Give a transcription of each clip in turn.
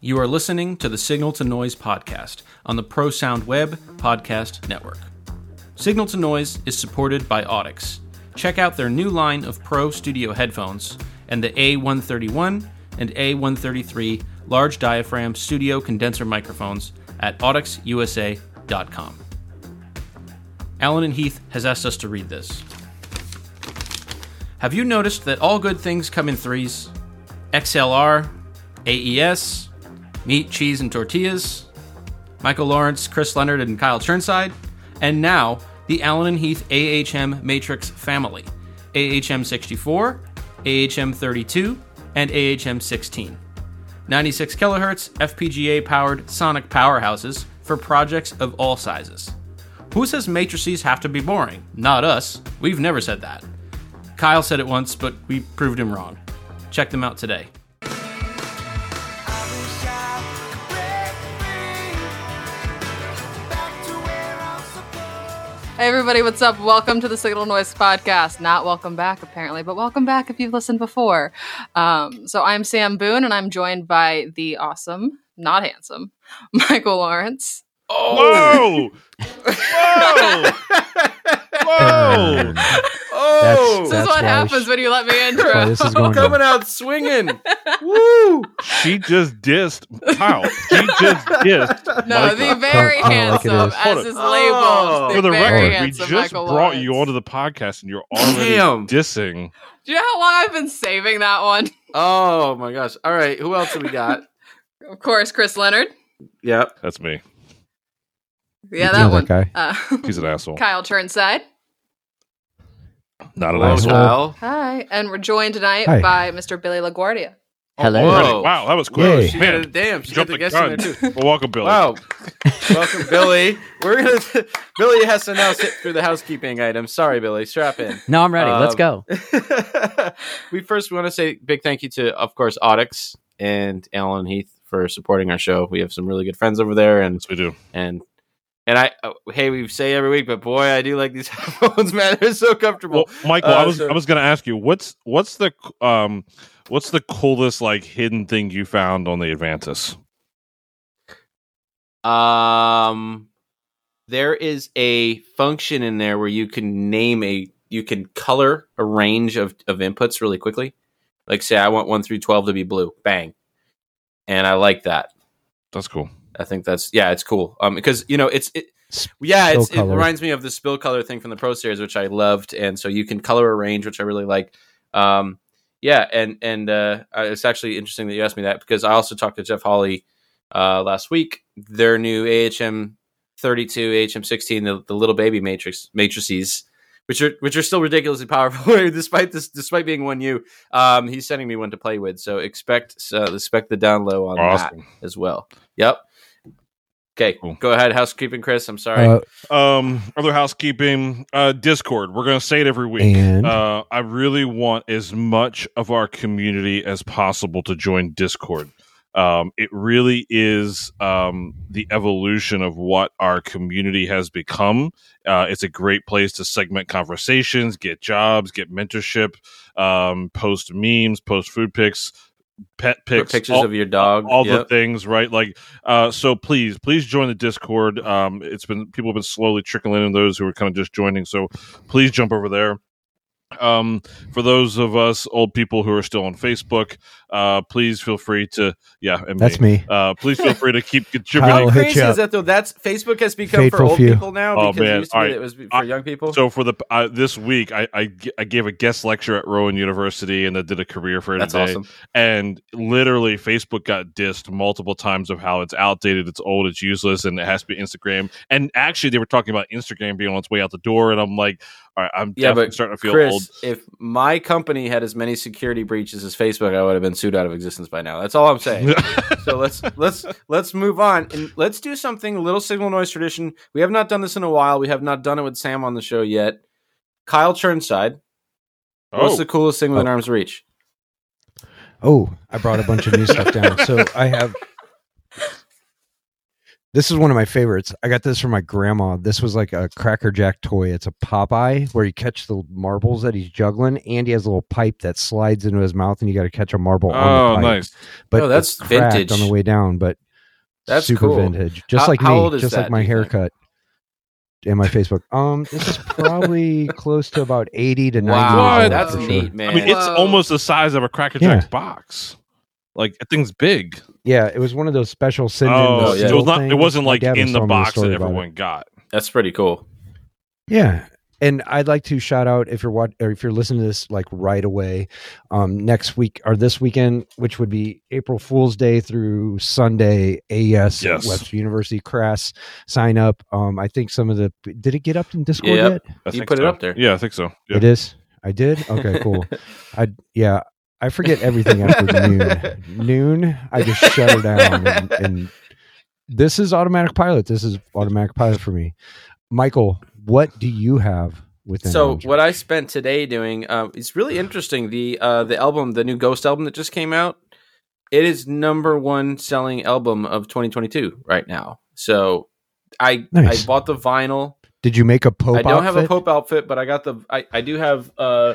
You are listening to the Signal to Noise podcast on the Pro Sound Web podcast network. Signal to Noise is supported by Audix. Check out their new line of Pro Studio headphones and the A131 and A133 large diaphragm studio condenser microphones at audixusa.com. Allen and Heath has asked us to read this. Have you noticed that all good things come in threes? XLR, AES, meat, cheese, and tortillas, Michael Lawrence, Chris Leonard, and Kyle Chirnside, and now the Allen and Heath AHM Matrix family AHM 64, AHM 32, and AHM 16. 96 kilohertz FPGA powered sonic powerhouses for projects of all sizes. Who says matrices have to be boring? Not us. We've never said that. Kyle said it once, but we proved him wrong. Check them out today. Hey everybody, what's up? Welcome to the Signal Noise Podcast. Not welcome back, apparently, but welcome back if you've listened before. Um, so I'm Sam Boone, and I'm joined by the awesome, not handsome, Michael Lawrence. Whoa! Whoa! Whoa! Oh, This is what happens she- when you let me intro. why this is going coming out swinging. Woo! She just dissed Kyle. She just dissed. no, Michael. the very I don't like it handsome, is. Hold as it. is Oh. labeled. For the very record, we just Michael brought you Lawrence. onto the podcast and you're already Damn. dissing. Do you know how long I've been saving that one? Oh my gosh. All right, who else have we got? Of course, Chris Leonard. yep. That's me. Yeah, You that know one. guy. Uh, He's an asshole. Kyle Chirnside. Not an Hello, asshole. Kyle. Hi. And we're joined tonight Hi. by Mr. Billy LaGuardia. Hello. Already. Whoa. Wow, that was quick. Yay. She Man, got a, damn, she got jumped the the guest in gun. there too. Well, welcome, Billy. Wow. Welcome, Billy. We're gonna Billy has to now sit through the housekeeping items. Sorry, Billy. Strap in. No, I'm ready. Let's Um, go. we first want to say big thank you to, of course, Audix and Allen Heath for supporting our show. We have some really good friends over there, and Yes, we do. and and I oh, hey we say every week, but boy, I do like these headphones, man. They're so comfortable. Well, Michael, I Uh, was so- I was going to ask you what's what's the um what's the coolest like hidden thing you found on the Avantis? Um, there is a function in there where you can name a, you can color a range of, of inputs really quickly. Like, say, I want one through 12 to be blue, bang. And I like that. That's cool. I think that's, yeah, it's cool. Um, because, you know, it's, it, yeah, it's, it reminds me of the spill color thing from the Pro Series, which I loved. And so you can color a range, which I really like. Um, yeah, and and uh, it's actually interesting that you asked me that because I also talked to Jeff Hawley uh, last week. Their new AHM 32, AHM 16, the, the little baby matrix matrices, which are which are still ridiculously powerful, despite this, despite being one U. Um, he's sending me one to play with, so expect uh, expect the down low on that as well. Yep. Okay, Cool. go ahead. Housekeeping, Chris. I'm sorry. Uh, Um, other housekeeping, uh, Discord. We're gonna say it every week. and Uh, I really want as much of our community as possible to join Discord. Um, it really is um, the evolution of what our community has become. Uh, it's a great place to segment conversations, get jobs, get mentorship, um, post memes, post food pics, pet pics, pictures all- of your dog. all the things, right? Like, uh, so please, please join the Discord. Um, it's been people have been slowly trickling in those who are kind of just joining. So please jump over there. Um, for those of us old people who are still on Facebook, uh, please feel free to, yeah, and that's me. Uh, please feel free to keep Kyle, contributing. hit crazy is that though? That's Facebook has become Fateful for old few. people now Oh, because man. it used to be right. it was for I- young people. So for the uh, this week, I I gave a guest lecture at Rowan University and I did a career fair that's today. awesome. and literally Facebook got dissed multiple times of how it's outdated, it's old, it's useless, and it has to be Instagram. And actually, they were talking about Instagram being on its way out the door, and I'm like, all right, I'm Yeah, definitely but starting to feel Chris, old. if my company had as many security breaches as Facebook, I would have been sued out of existence by now. That's all I'm saying. so let's let's let's move on and let's do something a little signal noise tradition. We have not done this in a while. We have not done it with Sam on the show yet. Kyle Chirnside. What's oh, the coolest thing within Oh. arm's reach? Oh, I brought a bunch of new stuff down. So I have This is one of my favorites. I got this from my grandma. This was like a Cracker Jack toy. It's a Popeye where you catch the marbles that he's juggling, and he has a little pipe that slides into his mouth, and you got to catch a marble. on Oh, the pipe. nice. But Oh, that's it's vintage. on the way down, but That's super cool. vintage. Just How- like how me, old is just that, like my do you think? haircut and my Facebook. Um, this is probably close to about eighty to ninety. Wow, that's for sure. neat, man. I mean, it's Whoa. almost the size of a Cracker Yeah. Jack box. Like that thing's big. Yeah, it was one of those special send Oh, yeah. so it was not. It wasn't like in the story box that everyone got. That's pretty cool. Yeah. And I'd like to shout out if you're what or if you're listening to this like right away, um, next week or this weekend, which would be April Fool's Day through Sunday, AES at Yes. Webster University Crass sign up. Um, I think some of the did it get up in Discord Yep. yet? I You think put it up there. Yeah, I think so. Yeah. It is. I did. Okay, cool. I yeah. I forget everything after noon. Noon, I just shut her down. And, and this is automatic pilot. This is automatic pilot for me. Michael, what do you have within? So arm's what? I spent today doing, um, it's really interesting. The uh, the album, the new Ghost album that just came out, it is number one selling album of 2022 right now. So I Nice. I bought the vinyl. Did you make a Pope I don't have a? Pope outfit, but I got the I, I do have uh,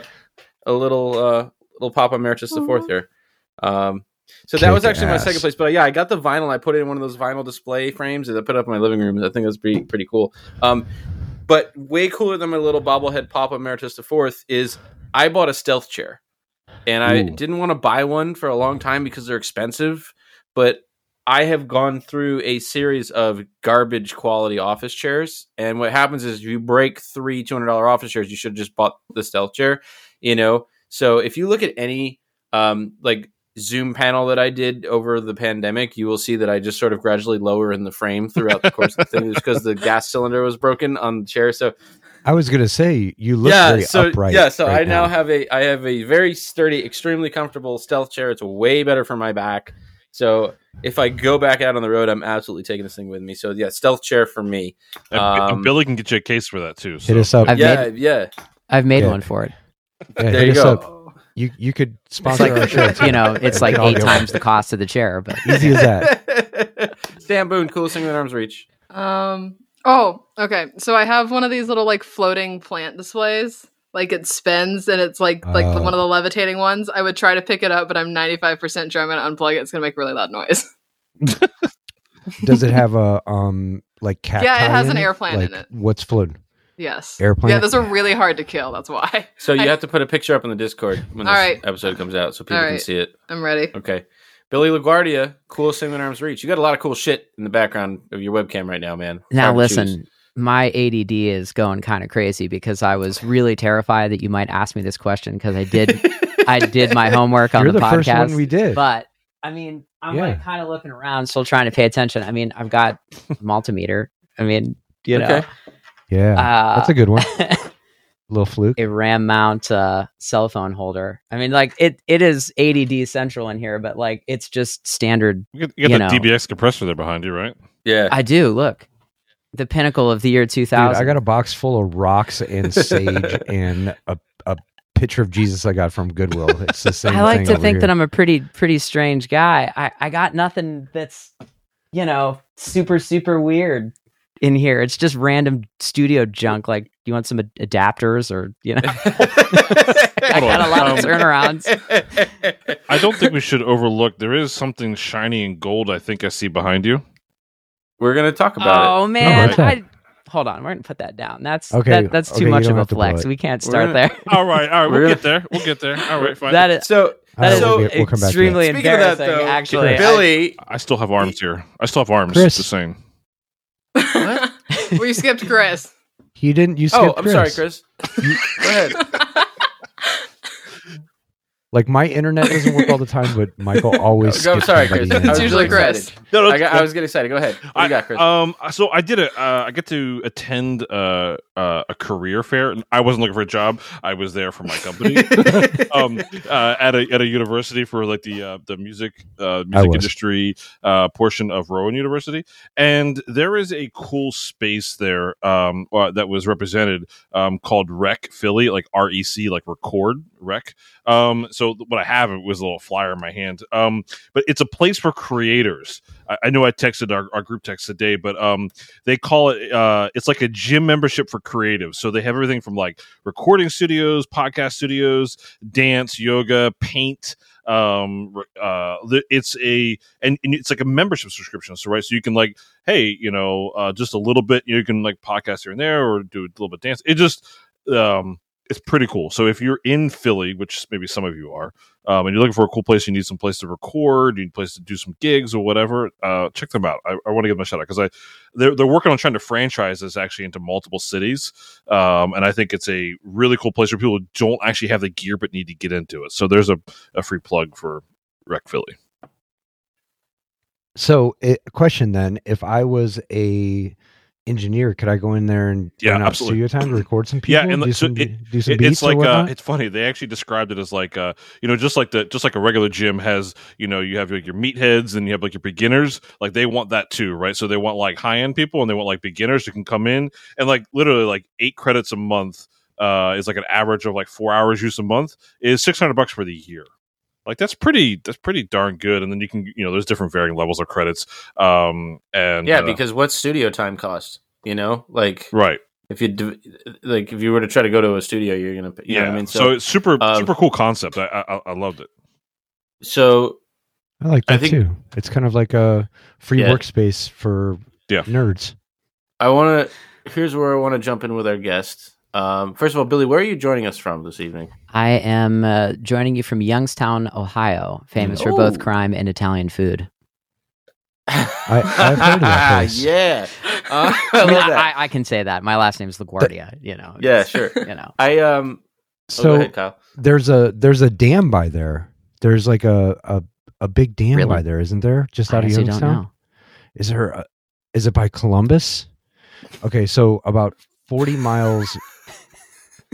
a little uh, little Papa Emeritus the fourth here. Um, so that was Kick actually my second place. But yeah, I got the vinyl. I put it in one of those vinyl display frames that I put up in my living room. I think that's pretty pretty cool. Um, but way cooler than my little bobblehead Papa Emeritus the fourth is I bought a stealth chair, and I Ooh. didn't want to buy one for a long time because they're expensive. But I have gone through a series of garbage quality office chairs, and what happens is if you break three two hundred dollar office chairs, you should have just bought the stealth chair. You know, so if you look at any um, like Zoom panel that I did over the pandemic, you will see that I just sort of gradually lower in the frame throughout the course of the thing, just because the gas cylinder was broken on the chair. So I was gonna say you look yeah, very so upright. yeah, so right I now have a I have a very sturdy, extremely comfortable stealth chair. It's way better for my back. So if I go back out on the road, I'm absolutely taking this thing with me. So yeah, stealth chair for me. Um, Billy can get you a case for that too. Hit us up. I've yeah, made yeah. I've made Yeah. one for it. Yeah, There you go. up. You you could It's sponsor our show. too. you know, it's like I'll eight times the cost of the chair, but Easy as that. Sam Boone, coolest thing in arm's reach. Um. Oh, okay. So I have one of these little like floating plant displays. Like it spins and it's like like Oh. one of the levitating ones. I would try to pick it up, but I'm 95% sure I'm gonna unplug it. It's gonna make really loud noise. Does it have a um like cat? Yeah, it has in an airplane in Like, it. What's floating? Yes. Airplane? Yeah, those are really hard to kill. That's why. So you I- have to put a picture up on the Discord when this All right. episode comes out, so people All can see it. I'm ready. Okay. Billy LaGuardia, coolest thing in arm's reach. You got a lot of cool shit in the background of your webcam right now, man. Now hard listen, choose. my ADD is going kind of crazy because I was really terrified that you might ask me this question because I did I did my homework on You're the, the, podcast. first one we did. But I mean, I'm Yeah. like kind of looking around, still trying to pay attention. I mean, I've got multimeter. I mean, you know, Okay. Yeah, uh, that's a good one. Little fluke. a RAM mount uh, cell phone holder. I mean, like it it is ADD central in here, but like it's just standard. You got, you got You the know. DBX compressor there behind you, right? Yeah. I do look the pinnacle of the year two thousand. I got a box full of rocks and sage and a, a picture of Jesus I got from Goodwill. It's the same. I like thing to over think here. that I'm a pretty pretty strange guy. I I got nothing that's you know super super weird in here. It's just random studio junk. Like, do you want some ad- adapters or you know? I got a lot of Um, turnarounds. I don't think we should overlook. There is something shiny and gold. I think I see behind you. We're gonna talk about it. Oh man, what's that? I, hold on. We're gonna put that down. That's Okay, that, that's too you much of a have to blow flex. We can't start gonna- there. All right, all right. We're We'll get there. We'll get there. All right, fine. That it. is So All right, So, we'll, get- we'll come back to extremely that. Speaking of that, embarrassing. though, actually, Billy, I still have arms here. I still have arms. Chris. Just saying. What? we skipped Chris. He didn't. You oh, skipped. oh, I'm sorry, Chris. You- Go ahead. Like my internet doesn't work all the time, but Michael always. I'm sorry, Chris. in. I was It's usually really Chris. excited. No, I, got, I was getting excited. Go ahead. What I you got, Chris? Um, so I did a, uh, I get to attend uh, uh, a career fair. I wasn't looking for a job. I was there for my company. um, uh, at a at a university for like the uh, the music uh, music industry uh, portion of Rowan University, and there is a cool space there um, uh, that was represented um, called Rec Philly, like R E C, like record rec. Um, so so what I have was a little flyer in my hand. Um, but it's a place for creators. I, I know I texted our, our group text today, but um, they call it uh, it's like a gym membership for creatives. So they have everything from like recording studios, podcast studios, dance, yoga, paint um uh it's a and, and, it's like a membership subscription so right so you can like hey you know uh just a little bit you can like podcast here and there or do a little bit dance it just um it's pretty cool. So if you're in Philly, which maybe some of you are, um, and you're looking for a cool place, you need some place to record, you need a place to do some gigs or whatever, uh, check them out. I, I want to give them a shout out because I they're, they're working on trying to franchise this actually into multiple cities, um, and I think it's a really cool place for people who don't actually have the gear but need to get into it. So there's a, a free plug for Rec Philly. So, a question then: If I was a engineer, could I go in there and yeah, out absolutely. studio time to record some people? Yeah, and do so some, it, do some beats it's like uh, it's funny. They actually described it as like uh, you know, just like the just like a regular gym has, you know, you have like your meatheads and you have like your beginners. Like they want that too, right? So they want like high end people and they want like beginners who can come in and like literally like eight credits a month uh is like an average of like four hours use a month is six hundred bucks for the year like that's pretty that's pretty darn good and then you can you know there's different varying levels of credits um and Yeah, uh, because what's studio time cost? You know, like right if you do, like if you were to try to go to a studio, you're gonna. pay- You yeah know what I mean? so, So, it's super um, super cool concept I, I i loved it so I like I that think- too. It's kind of like a free Yeah. workspace for Yeah. nerds. I want to. Here's where I want to jump in with our guest. Um, first of all, Billy, where are you joining us from this evening? I am uh, joining you from Youngstown, Ohio, famous for both crime and Italian food. I, I've heard of that place. yeah, uh, I I, mean, that. I, I can say that. My last name is LaGuardia. You know. yeah, sure. You know. I um. oh, So ahead, there's a there's a dam by there. There's like a a, a big dam Really? by there, isn't there? Just I out of honestly don't Youngstown. know. Is there? A, is it by Columbus? Okay, so about forty miles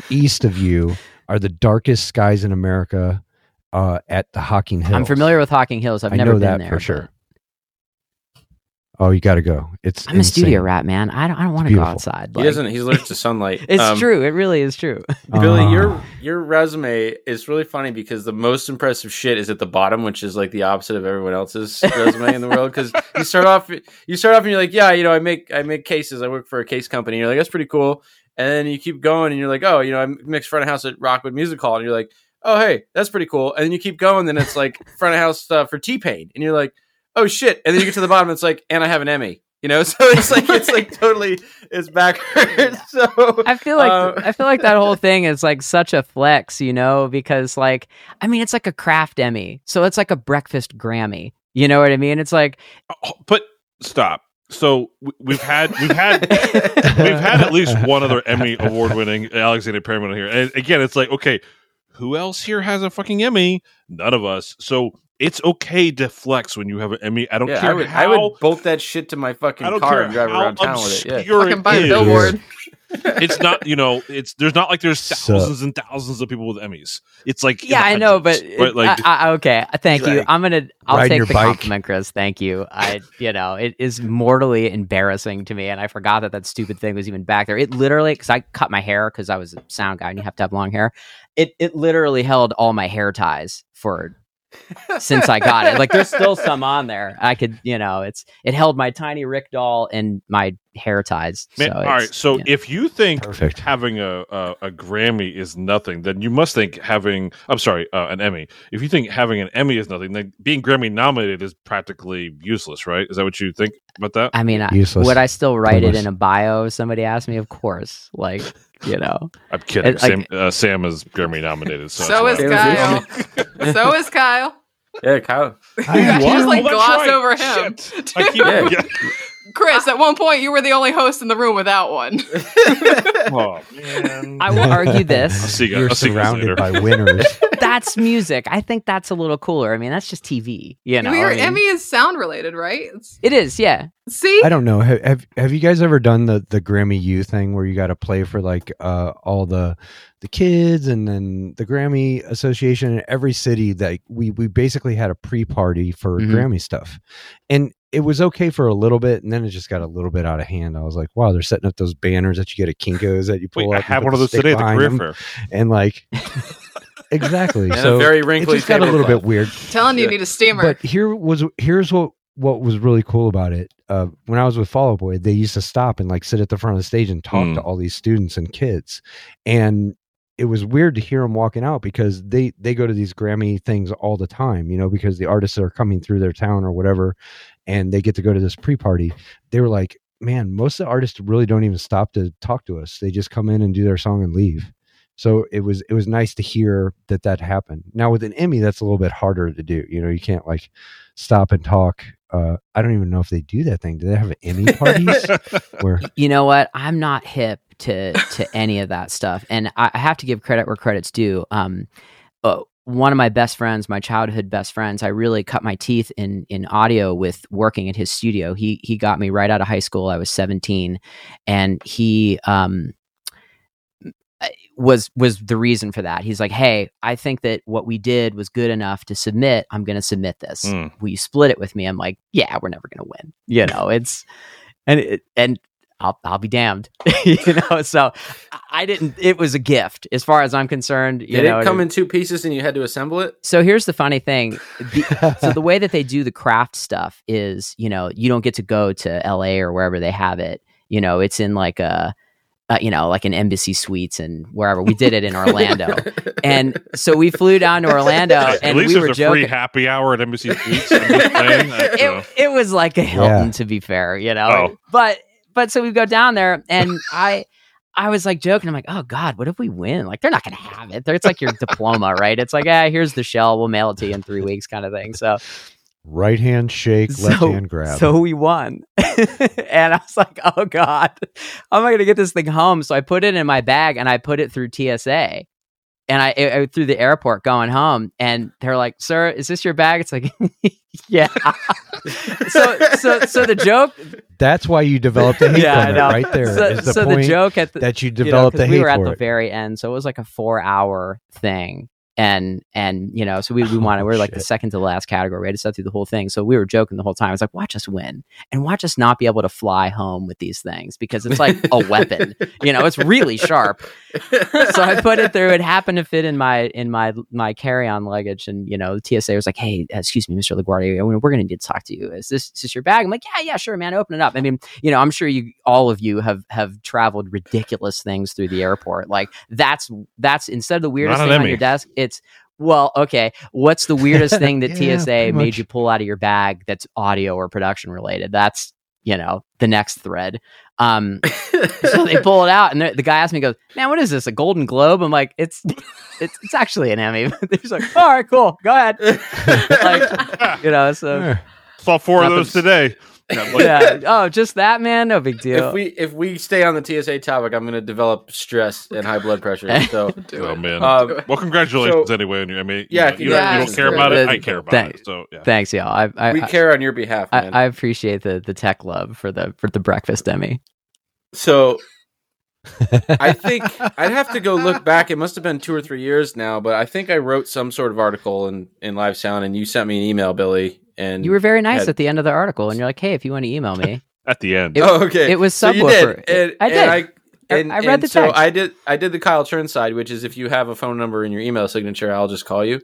east of you are the darkest skies in America. Uh, at the Hocking Hills. I'm familiar with Hocking Hills. I've I never know been that there for sure. Oh, you got to go. It's I'm a studio rat, man. I don't. I don't want to go beautiful. outside. He doesn't. He's allergic to sunlight. It's Um, true. It really is true. Billy, Ah. your your resume is really funny because the most impressive shit is at the bottom, which is like the opposite of everyone else's resume in the world. Because you start off, you start off, and you're like, yeah, you know, I make I make cases. I work for a case company. You're like, that's pretty cool. And then you keep going, and you're like, oh, you know, I mix front of house at Rockwood Music Hall, and you're like, oh, hey, that's pretty cool. And then you keep going, then it's like front of house stuff for T Pain, and you're like, oh shit. And then you get to the bottom, it's like, and I have an Emmy. You know, so it's like it's like totally it's backwards. So I feel like Uh, I feel like that whole thing is like such a flex, you know, because like I mean, it's like a craft Emmy, so it's like a breakfast Grammy. You know what I mean? It's like Oh, but stop. So we- we've had we've had we've had at least one other Emmy award winning Alexander Perriman here, and again, it's like okay, who else here has a fucking Emmy? None of us. So it's okay to flex when you have an Emmy. I don't yeah, care I would, how. I would bolt that shit to my fucking car and drive around town with it. Yeah. obscure Fucking it buy a billboard. It's not, you know, it's there's not like there's So- thousands and thousands of people with Emmys. It's like yeah, I know, but hundreds, right? Like I, I, okay, thank you. Like, I'm gonna I'll take your the bike. compliment, Chris. Thank you. I you know it is mortally embarrassing to me, and I forgot that that stupid thing was even back there. It literally because I cut my hair because I was a sound guy and you have to have long hair. It it literally held all my hair ties for since I got it. Like there's still some on there. I could, you know, it's it held my tiny Rick doll and my hair ties. Man, so all it's- right. So yeah. if you think Perfect. having a, a a Grammy is nothing, then you must think having I'm sorry, uh, an Emmy. If you think having an Emmy is nothing, then being Grammy nominated is practically useless, right? Is that what you think about that? I mean, I, Useless. would I still write it in a bio? if Somebody asked me, of course. Like, you know, I'm kidding. It- like- Sam, uh, Sam is Grammy nominated. So, So is Kyle. so is Kyle. yeah, Kyle. You What? just like Oh, gloss right. over him. Shit. I keep, Yeah. Yeah. Chris, at one point you were the only host in the room without one. Oh man. I will argue I'll this. see you. You're I'll see you guys later. surrounded by winners. That's music. I think that's a little cooler. I mean, that's just TV. You know, Your I mean, Emmy is sound related, right? It's, it is. Yeah. see, I don't know. Have, have have you guys ever done the the Grammy U thing where you got to play for like uh all the the kids and then the Grammy Association in every city that we we basically had a pre party for Mhm. Grammy stuff, and it was okay for a little bit, and then it just got a little bit out of hand. I was like, wow, they're setting up those banners that you get at Kinkos that you pull Wait, up. I and had one of those today at the behind career them, fair. and like exactly. And so a very it wrinkly just got a little tablecloth. bit weird. Telling you, you need a steamer. But here was here's what what was really cool about it. Uh, when I was with Fall Out Boy, they used to stop and like sit at the front of the stage and talk Hmm. to all these students and kids, and it was weird to hear them walking out because they they go to these Grammy things all the time, you know, because the artists are coming through their town or whatever, and they get to go to this pre party. They were like, man, most of the artists really don't even stop to talk to us. They just come in and do their song and leave. So it was it was nice to hear that that happened. Now with an Emmy, that's a little bit harder to do. You know, you can't like stop and talk. Uh, I don't even know if they do that thing. Do they have Emmy parties where? you know what? I'm not hip to to any of that stuff, and I, I have to give credit where credit's due. Um, uh, one of my best friends, my childhood best friends, I really cut my teeth in in audio with working at his studio. He he got me right out of high school. I was 17, and he um was was the reason for that. He's like, "Hey, I think that what we did was good enough to submit. I'm going to submit this. Mm. Will you split it with me?" I'm like, "Yeah, we're never going to win." You know, it's and it, and I'll I'll be damned. you know, so I- I didn't. It was a gift as far as I'm concerned. You Did know, it come it- in two pieces and you had to assemble it? so here's the funny thing. The- so the way that they do the craft stuff is, you know, you don't get to go to LA or wherever they have it. You know, it's in like a, uh, you know, like an embassy suites and wherever. We did it in Orlando, and so we flew down to Orlando, At and least we were there's a free happy hour at Embassy Suites. I'm just saying, that's, it, it was like a Hilton, Yeah. to be fair, you know. Oh. But but so we go down there, and I I was like joking. I'm like, oh God, what if we win? Like they're not gonna have it. It's like your diploma, right? It's like, ah, here's the shell. We'll mail it to you in three weeks, kind of thing. So Right hand shake, So- left hand grab. so we won. and I was like, oh God, how am I going to get this thing home? So I put it in my bag and I put it through TSA. And I, I through the airport going home, and they're like, "Sir, is this your bag?" It's like, "Yeah." so, so, so the joke, That's why you developed a hate yeah, I from right there. So, is the so the joke at the, that you you know, developed 'cause a we hate were at the it. very end, so it was like a four-hour thing, and and you know, so we we wanted we're like the second to last category. We had to sit through the whole thing, so we were joking the whole time. It's like, watch us win, and watch us not be able to fly home with these things because it's like a weapon. You know, it's really sharp. So I put it through. It happened to fit in my in my my carry-on luggage, and you know, the TSA was like, "Hey, excuse me, Mr. LaGuardia, we're going to need to talk to you. Is this is this your bag?" I'm like, "Yeah, yeah, sure, man. Open it up." I mean, you know, I'm sure you all of you have have traveled ridiculous things through the airport. Like that's that's instead of the weirdest Not thing on your desk, it's well, okay. What's the weirdest thing that Yeah, TSA made much. you pull out of your bag that's audio or production related? That's you know the next thread. Um, so they pull it out, and the the guy asked me, he "Goes, man, what is this? A Golden Globe?" I'm like, "It's it's it's actually an Emmy." He's like, "All right, cool, go ahead." like you know, so Yeah. saw four of those today. Yeah, like- yeah. Oh, just that, man. No big deal. if we if we stay on the TSA topic, I'm going to develop stress and high blood pressure. So, oh man. um, well, congratulations so- anyway. On your, I mean, Yeah, you, know, you, don't, you don't care about it. I Yeah. care about Thanks. it. So yeah. Thanks, y'all. I I, we I, care on your behalf, man. I, I appreciate the the tech love for the for the breakfast Emmy. so I think I'd have to go look back. It must have been two or three years now, but I think I wrote some sort of article in in Live Sound, and you sent me an email, Billy. And You were very nice had- at the end of the article, and you're like, "Hey, if you want to email me." At the end. It- oh, okay. it was So you subwoofer. did. And, I did. I, I- and, I read and the so text. I did. I did the Kyle Chirnside, which is if you have a phone number in your email signature, I'll just call you.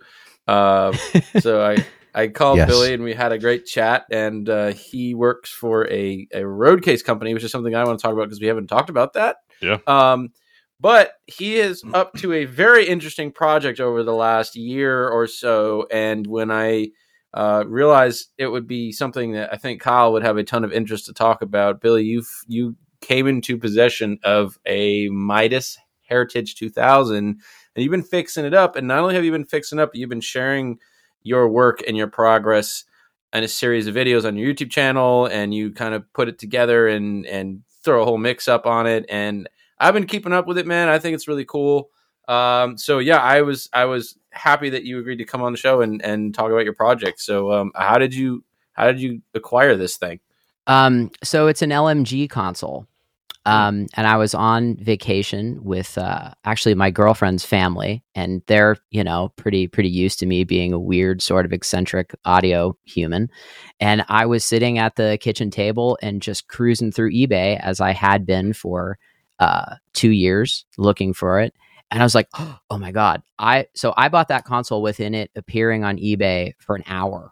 Uh, so I I called Yes. Billy and we had a great chat. And uh, he works for a a road case company, which is something I want to talk about because we haven't talked about that. Yeah. Um, but he is up to a very interesting project over the last year or so. And when I uh, realized it would be something that I think Kyle would have a ton of interest to talk about, Billy, you you came into possession of a Midas Heritage 2000, and you've been fixing it up. And not only have you been fixing up, you've been sharing your work and your progress in a series of videos on your YouTube channel, and you kind of put it together and and throw a whole mix up on it. And I've been keeping up with it, man. I think it's really cool. Um, so yeah, I was I was happy that you agreed to come on the show and and talk about your project. So um, how did you how did you acquire this thing? Um, so it's an LMG console. Um, and I was on vacation with uh, actually my girlfriend's family, and they're you know pretty pretty used to me being a weird sort of eccentric audio human. And I was sitting at the kitchen table and just cruising through eBay as I had been for uh, two years, looking for it. And I was like, oh my god! I so I bought that console within it appearing on eBay for an hour,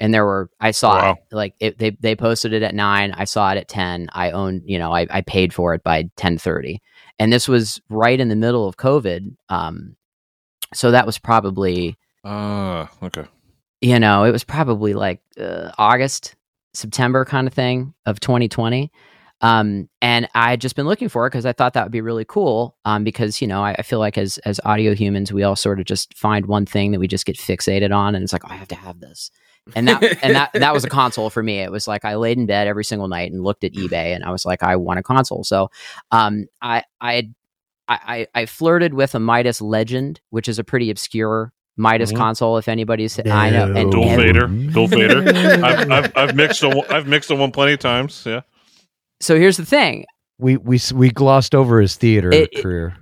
and there were I saw Wow. it like it, they they posted it at nine. I saw it at ten. I owned you know I I paid for it by ten thirty, and this was right in the middle of COVID. Um, so that was probably Ah, okay. you know, it was probably like uh, August, September kind of thing of 2020. Um, and I had just been looking for it because I thought that would be really cool. Um, because you know, I, I feel like as as audio humans, we all sort of just find one thing that we just get fixated on, and it's like, oh, I have to have this. And that and that that was a console for me. It was like I laid in bed every single night and looked at eBay, and I was like, I want a console. So, um, I I I, I I flirted with a Midas Legend, which is a pretty obscure Midas Mhm. console. If anybody's, I know, and, Dual and- fader, dual fader. I've, I've, I've mixed on one- I've mixed on one plenty of times. Yeah. So here's the thing: We we we glossed over his theater It- career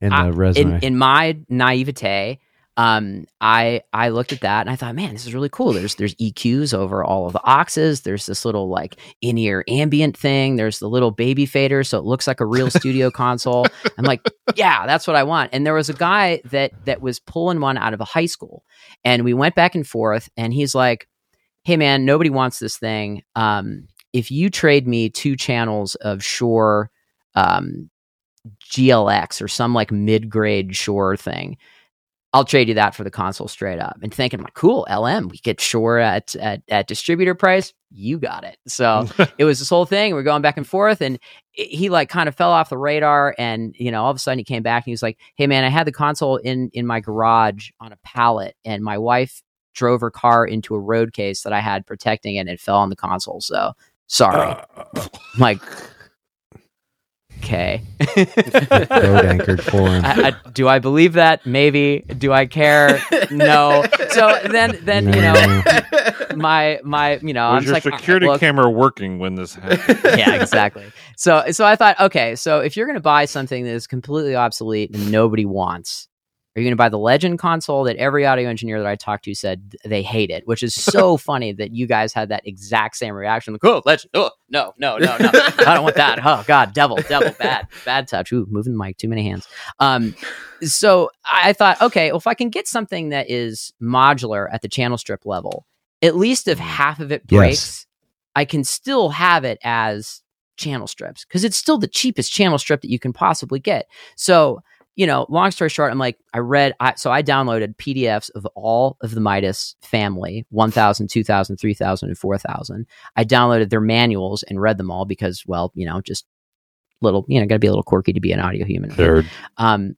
in I- the resume. in in my naivete, um, I I looked at that and I thought, man, this is really cool. There's there's EQs over all of the auxes. There's this little like in ear ambient thing. There's the little baby fader, so it looks like a real studio console. I'm like, yeah, that's what I want. And there was a guy that that was pulling one out of a high school, and we went back and forth, and he's like, hey man, nobody wants this thing. Um, if you trade me two channels of Shure um, GLX or some like mid grade Shure thing, I'll trade you that for the console straight up. And thinking like, cool, LM, we get Shure at at, at distributor price. You got it. So it was this whole thing. We're going back and forth, and it- he like kind of fell off the radar. And you know, all of a sudden he came back and he was like, "Hey man, I had the console in in my garage on a pallet, and my wife drove her car into a road case that I had protecting it, and it fell on the console. So sorry." Uh, I'm like, okay. Road anchored for him. I, I, do I believe that? Maybe. Do I care? No. So then, then you know, my my, you know, Was I'm your like, security look, camera working when this happened? yeah, exactly. So so I thought, okay, so if you're going to buy something that is completely obsolete and nobody wants, are you going to buy the Legend console that every audio engineer that I talked to said they hate it? Which is so funny that you guys had that exact same reaction. Like, oh, Legend, oh, no, no, no, no, I don't want that. Oh God, devil, devil, bad, bad touch. Ooh, moving the mic, too many hands. Um, so I thought, okay, well, if I can get something that is modular at the channel strip level, at least if half of it Yes. breaks, I can still have it as channel strips because it's still the cheapest channel strip that you can possibly get. So, you know, long story short, I'm like, I read, I, so I downloaded PDFs of all of the Midas family 1000, 2000, 3000, and 4000. I downloaded their manuals and read them all because, well, you know, just little, you know, got to be a little quirky to be an audio human. Nerd. Um,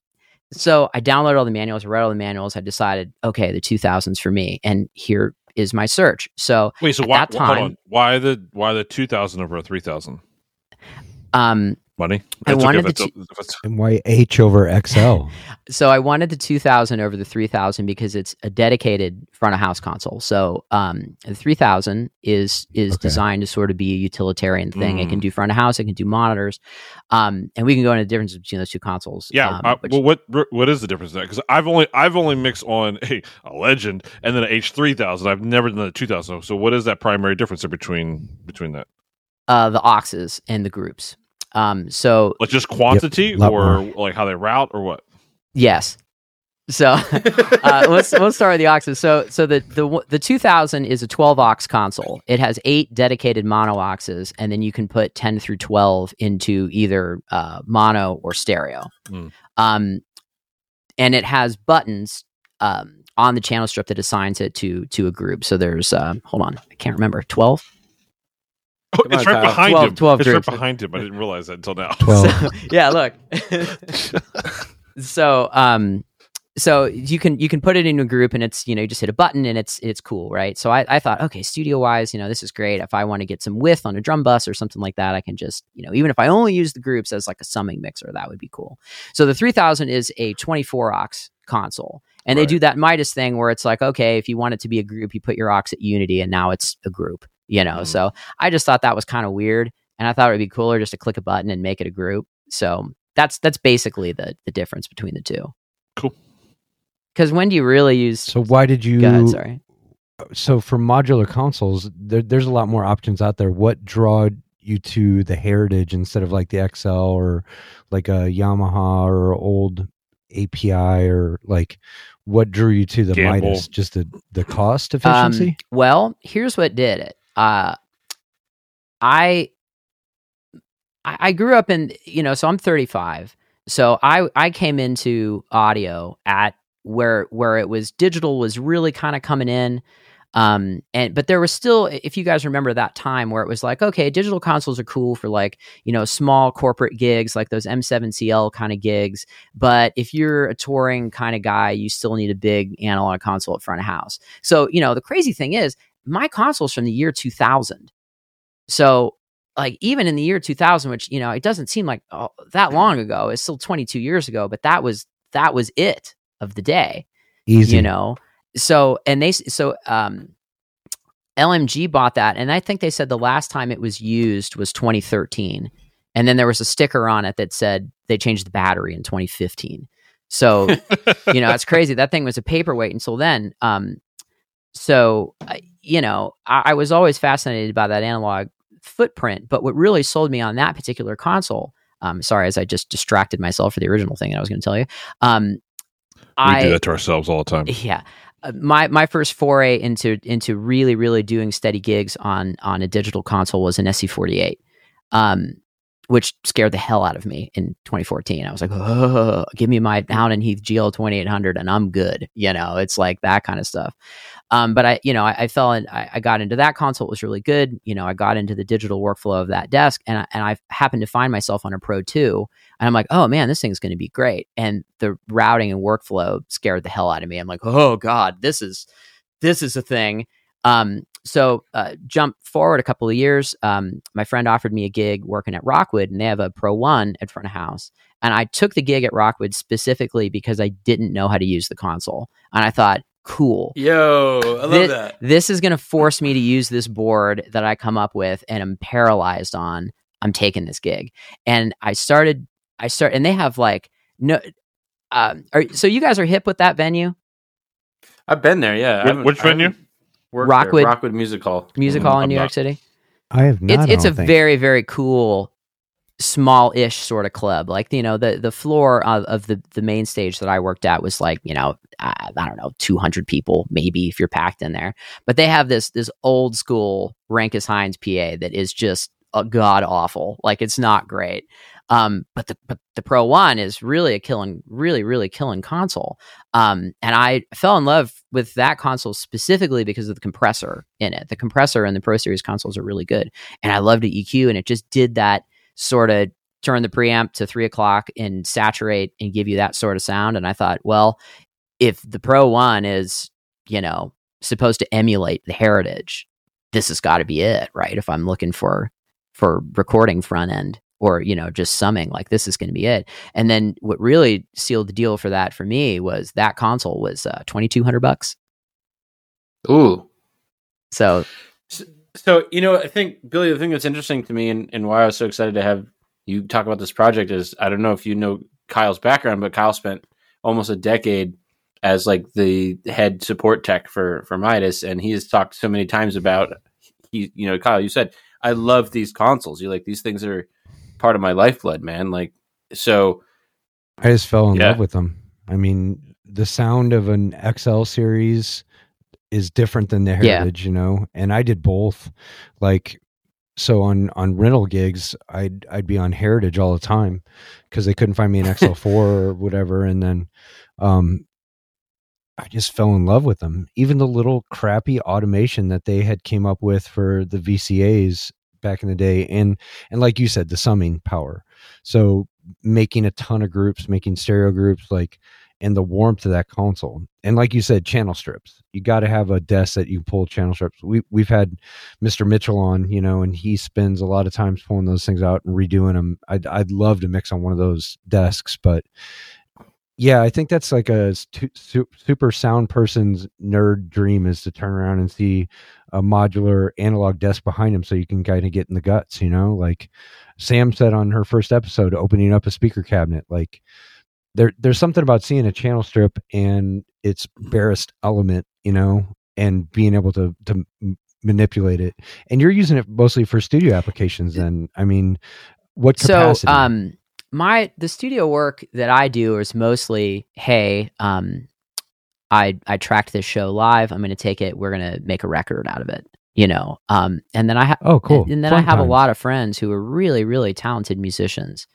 so I downloaded all the manuals, read all the manuals. I decided, okay, the 2000s for me. And here is my search. So, Wait, so At why, time-. Why the why the two thousand over a three thousand? um, Money. I It's wanted if the it's- if it's- And why H over XL? so I wanted the 2000 over the 3000 because it's a dedicated front of house console. So um, the 3000 is is Okay. designed to sort of be a utilitarian thing. It Mm. can do front of house, it can do monitors, um, and we can go into the difference between those two consoles. Yeah. um, uh, which- well, what what is the difference there? Because I've only I've only mixed on a, a legend and then an H three thousand. I've never done the two thousand. So what is that primary difference between between that? uh, the auxes and the groups. Um, so Like just quantity lot or more. like how they route or what? Yes. So uh, let's let's start with the auxes. So so the the the 2000 is a 12 aux console. It has eight dedicated mono auxes, and then you can put 10 through 12 into either uh, mono or stereo. Mm. Um, and it has buttons um, on the channel strip that assigns it to to a group. So there's uh, hold on, I can't remember 12. Oh, Come it's on, right Kyle. behind 12 him. 12 it's right behind him. I didn't realize that until now. 12. yeah, look. so um so you can you can put it into a group and it's you know you just hit a button and it's it's cool right so i, I thought okay studio wise you know this is great if i want to get some width on a drum bus or something like that i can just you know even if i only use the groups as like a summing mixer that would be cool so the 3000 is a 24 aux console and they do that midas thing where it's like okay if you want it to be a group you put your aux at unity and now it's a group you know Mhm. so i just thought that was kind of weird and i thought it would be cooler just to click a button and make it a group so that's that's basically the the difference between the two Cool. because when do you really use So why did you? Go ahead, sorry So for modular consoles, there, there's a lot more options out there. What drawed you to the Heritage instead of like the XL or like a Yamaha or old API or like what drew you to the Gamble. Midas? Just the the cost Um, efficiency. well, here's what did it. Uh, I I grew up in you know, so I'm 35. So I I came into audio at where where it was digital was really kind of coming in. Um and but there was still if you guys remember that time where it was like okay digital consoles are cool for like you know small corporate gigs like those M7CL kind of gigs but if you're a touring kind of guy you still need a big analog console at front of house so, you know, the crazy thing is my console's from the year 2000. So, like even in the year 2000, which, you know, it doesn't seem like oh, that long ago, it's still 22 years ago, but that was that was it of the day, Easy. you know. So, and they so um LMG bought that and I think they said the last time it was used was 2013. And then there was a sticker on it that said they changed the battery in 2015. So, you know, it's crazy. That thing was a paperweight until then. Um, so, I- you know, I, I was always fascinated by that analog footprint. But what really sold me on that particular console, um, sorry, as I just distracted myself for the original thing that I was going to tell you. Um, we I do that to ourselves all the time. yeah. Uh, My my first foray into into really really doing steady gigs on on a digital console was an SC48, um, which scared the hell out of me in 2014. I was like, oh, give me my Allen and Heath GL 2800 and I'm good. You know, it's like that kind of stuff. Um, but I, you know, I, I fell in, I, I got into that console. It was really good. You know, I got into the digital workflow of that desk and I, and I happened to find myself on a Pro 2 and I'm like, oh man, this thing's going to be great. And the routing and workflow scared the hell out of me. I'm like, oh god, this is this is a thing. Um, so uh, jump forward a couple of years. Um, my friend offered me a gig working at Rockwood, and they have a Pro One at front of house. And I took the gig at Rockwood specifically because I didn't know how to use the console, and I thought, cool, Yo, I love Thi- that. this is going to force me to use this board that I come up with and I'm paralyzed on. I'm taking this gig. And I started, I start, and they have like, no, um, are, so you guys are hip with that venue, I've been there. Yeah. Which- haven't- which I haven't venue? Worked there. Rockwood- Rockwood Music Hall. music Mm, hall in I'm New York City? I have not. it's it's I a don't think. very, very cool, small-ish sort of club. Like, you know, the, the floor of, of the, the main stage that I worked at was like, you know, I, I don't know, 200 people, maybe if you're packed in there. But they have this, this old school Renkus-Heinz PA that is just uh, god awful. Like it's not great. Um, but the but the Pro One is really a killing, really really killing console. Um, and I fell in love with that console specifically because of the compressor in it. The compressor and the Pro Series consoles are really good, and I loved the EQ, and it just did that sort of turn the preamp to three o'clock and saturate and give you that sort of sound. And I thought, well, if the Pro One is you know supposed to emulate the Heritage, this has got to be it, right? If I'm looking for for recording front end or you know just summing like this is going to be it and then what really sealed the deal for that for me was that console was uh, 2200 bucks Ooh. so So, you know, I think, Billy, the thing that's interesting to me and, and why I was so excited to have you talk about this project is I don't know if you know Kyle's background, but Kyle spent almost a decade as like the head support tech for, for Midas. And he has talked so many times about, he, you know, Kyle, you said, I love these consoles. You're like, these things are part of my lifeblood, man. Like, so I just fell in Yeah. love with them. I mean, the sound of an XL series is different than the Yeah. Heritage, you know. And I did both. Like, so on on rental gigs, I'd I'd be on Heritage all the time because they couldn't find me an XL4 or whatever. And then, um, I just fell in love with them. Even the little crappy automation that they had came up with for the VCA's back in the day, and and like you said, the summing power. So making a ton of groups, making stereo groups, like and the warmth of that console. And like you said, channel strips. You got to have a desk that you pull channel strips. We we've had Mr. Mitchell on, you know, and he spends a lot of times pulling those things out and redoing them. I'd I'd love to mix on one of those desks, but yeah, I think that's like a super sound person's nerd dream is to turn around and see a modular analog desk behind him so you can kind of get in the guts, you know, like Sam said on her first episode, opening up a speaker cabinet. Like there, there's something about seeing a channel strip and its barest element, you know, and being able to to manipulate it. And you're using it mostly for studio applications. Then, I mean, what so um my the studio work that I do is mostly, hey, um, I I tracked this show live. I'm going to take it. We're going to make a record out of it. You know, um, and then I have Oh, cool. and, and then Fun I have times. a lot of friends who are really really talented musicians.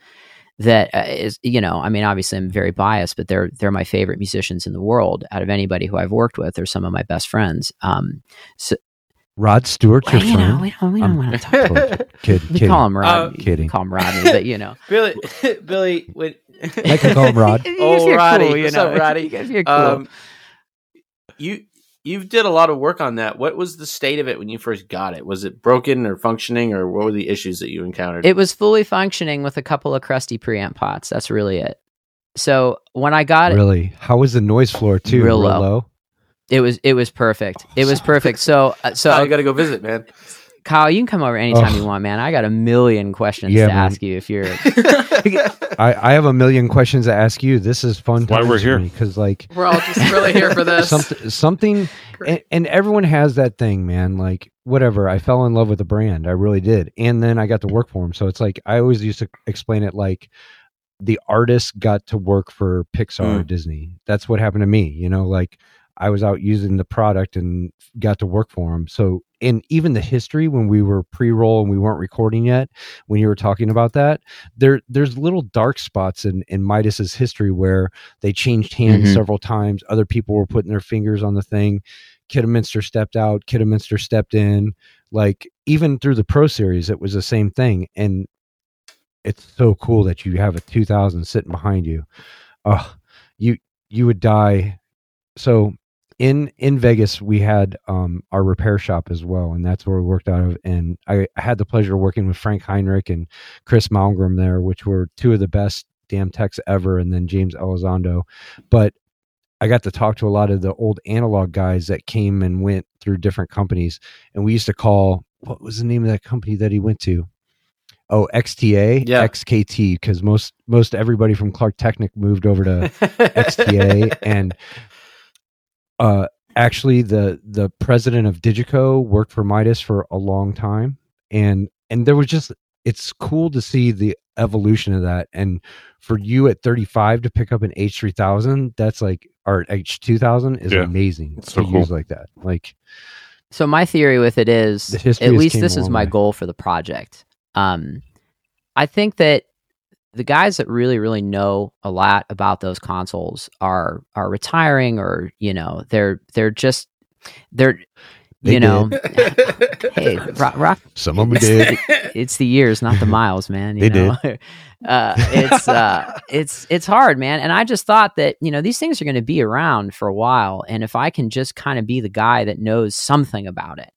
That uh, is, you know, I mean, obviously I'm very biased, but they're they're my favorite musicians in the world. Out of anybody who I've worked with, they're some of my best friends. Um, so Rod Stewart, your well, you know, we don't, we don't want to talk. Totally. Kid, We kidding. call him Rod. Uh, kidding. Call him Rodney, but you know. Billy, Billy, when, I can call him Rod. You Oh, guys Roddy. cool, you What's know. up, Roddy? You guys are cool. um, you you did a lot of work on that. What was the state of it when you first got it? Was it broken or functioning, or what were the issues that you encountered? it was fully functioning with a couple of crusty preamp pots. That's really it. So when I got it, Really? How was the noise floor too? Real low. It was it was perfect. It was perfect. So uh, so oh, you got to go visit, man. Kyle, you can come over anytime Ugh. you want, man. I got a million questions Yeah, to man. ask you if you're. I, I have a million questions to ask you. This is fun. Why we're here. because like We're all just really here for this. something something and, and everyone has that thing man like whatever i fell in love with the brand i really did and then i got to work for them so it's like i always used to explain it like the artist got to work for pixar or disney that's what happened to me you know like i was out using the product and got to work for them so and even the history when we were pre-roll and we weren't recording yet when you were talking about that there there's little dark spots in in midas's history where they changed hands Mhm. several times. Other people were putting their fingers on the thing. Kidderminster stepped out kidderminster stepped in. Like even through the pro series it was the same thing. And it's so cool that you have a 2000 sitting behind you. Oh you you would die. So in in Vegas we had um our repair shop as well and that's where we worked out of and I, I had the pleasure of working with Frank Heinrich and Chris Malmgren there which were two of the best damn techs ever and then James Elizondo. But I got to talk to a lot of the old analog guys that came and went through different companies and we used to call what was the name of that company that he went to? Oh XTA Yeah. XKT because most most everybody from Klark Teknik moved over to XTA and uh actually the the president of Digico worked for Midas for a long time and and there was just it's cool to see the evolution of that and for you at 35 to pick up an H3000 that's like or H2000 is Yeah. amazing It's so to cool. use like that like So my theory with it is, The at least this is my way. goal for the project. Um, I think that the guys that really, really know a lot about those consoles are are retiring, or you know, they're they're just they're They you know, hey, hey, rock, rock some of them did it's the years, not the miles, man. You They know? uh, it's uh, it's it's hard, man. And I just thought that you know these things are going to be around for a while, and if I can just kind of be the guy that knows something about it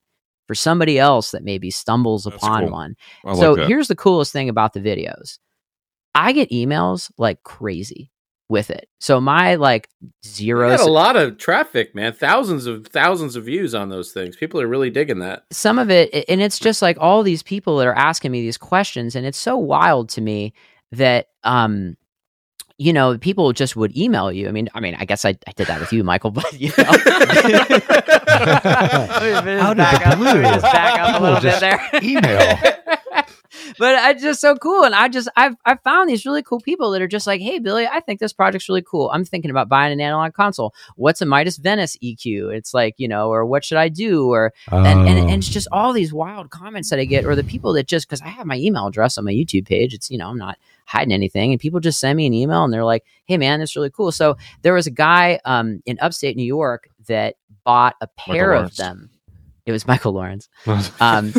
for somebody else that maybe stumbles That's upon cool. one. I so like here's the coolest thing about the videos: I get emails like crazy with it. So my like You zero got a lot of traffic, man. Thousands of thousands of views on those things. People are really digging that. some of it and it's just like all these people that are asking me these questions and it's so wild to me that um you know people just would email you i mean i mean i guess i, I did that with you michael but you know Out of the back up, blue. just back up a People little bit there email. but it's just so cool. And i just i've i found these really cool people that are just like hey billy i think this project's really cool. I'm thinking about buying an analog console. What's a midas venice eq it's like you know or what should i do? Or and, and, and it's just all these wild comments that I get, or the people that just because I have my email address on my YouTube page, it's you know I'm not hiding anything, and people just send me an email and they're like, "Hey man, that's really cool." So there was a guy um, in upstate New York that bought a pair of them. It was Michael Lawrence. Um,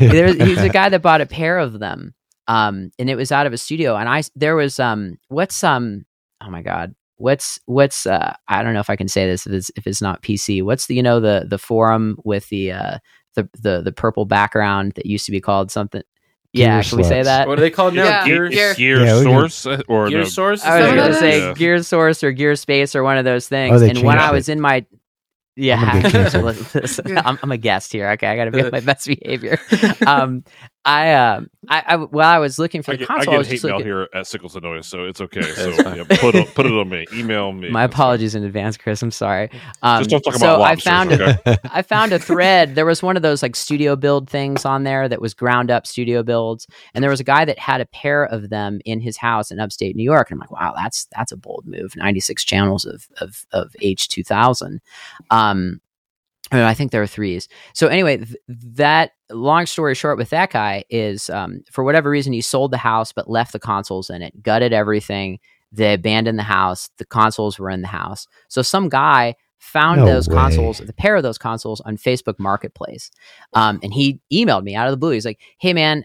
there, he was a guy that bought a pair of them, um, and it was out of a studio. And I there was um, what's um, oh my god, what's what's uh, I don't know if I can say this if it's if it's not PC. What's the you know the the forum with the uh the the the purple background that used to be called something. Yeah, Gear can we say that? what are they called now? Yeah. Gear, Gear- Gear Yeah, Source uh, or Gear no, Source? I was gonna say is? Gear Source or Gear Space or one of those things. Oh, and when changed I was in my yeah, I'm gonna get canceled. Listen, I'm, I'm a guest here. Okay, I got to be on my best behavior. Um, I, um, I, I, while I was looking for I the get, I console, I, get was hate just mail looking. here at Signal to Noise, so it's okay. So yeah, put it, put it on me. Email me. My That's fine. apologies in advance, Chris. I'm sorry. Um, Just don't talk so about I found okay? I found a thread. There was one of those like studio build things on there that was ground up studio builds, and there was a guy that had a pair of them in his house in upstate New York. And I'm like, wow, that's that's a bold move. 96 channels of of of H2000. Um, I, mean, I think there are threes. So anyway, th- that long story short with that guy is um, for whatever reason he sold the house but left the consoles in it, gutted everything. They abandoned the house. The consoles were in the house. So some guy found No those way. consoles, the pair of those consoles on Facebook Marketplace. Um, and he emailed me out of the blue. He's like, "Hey man,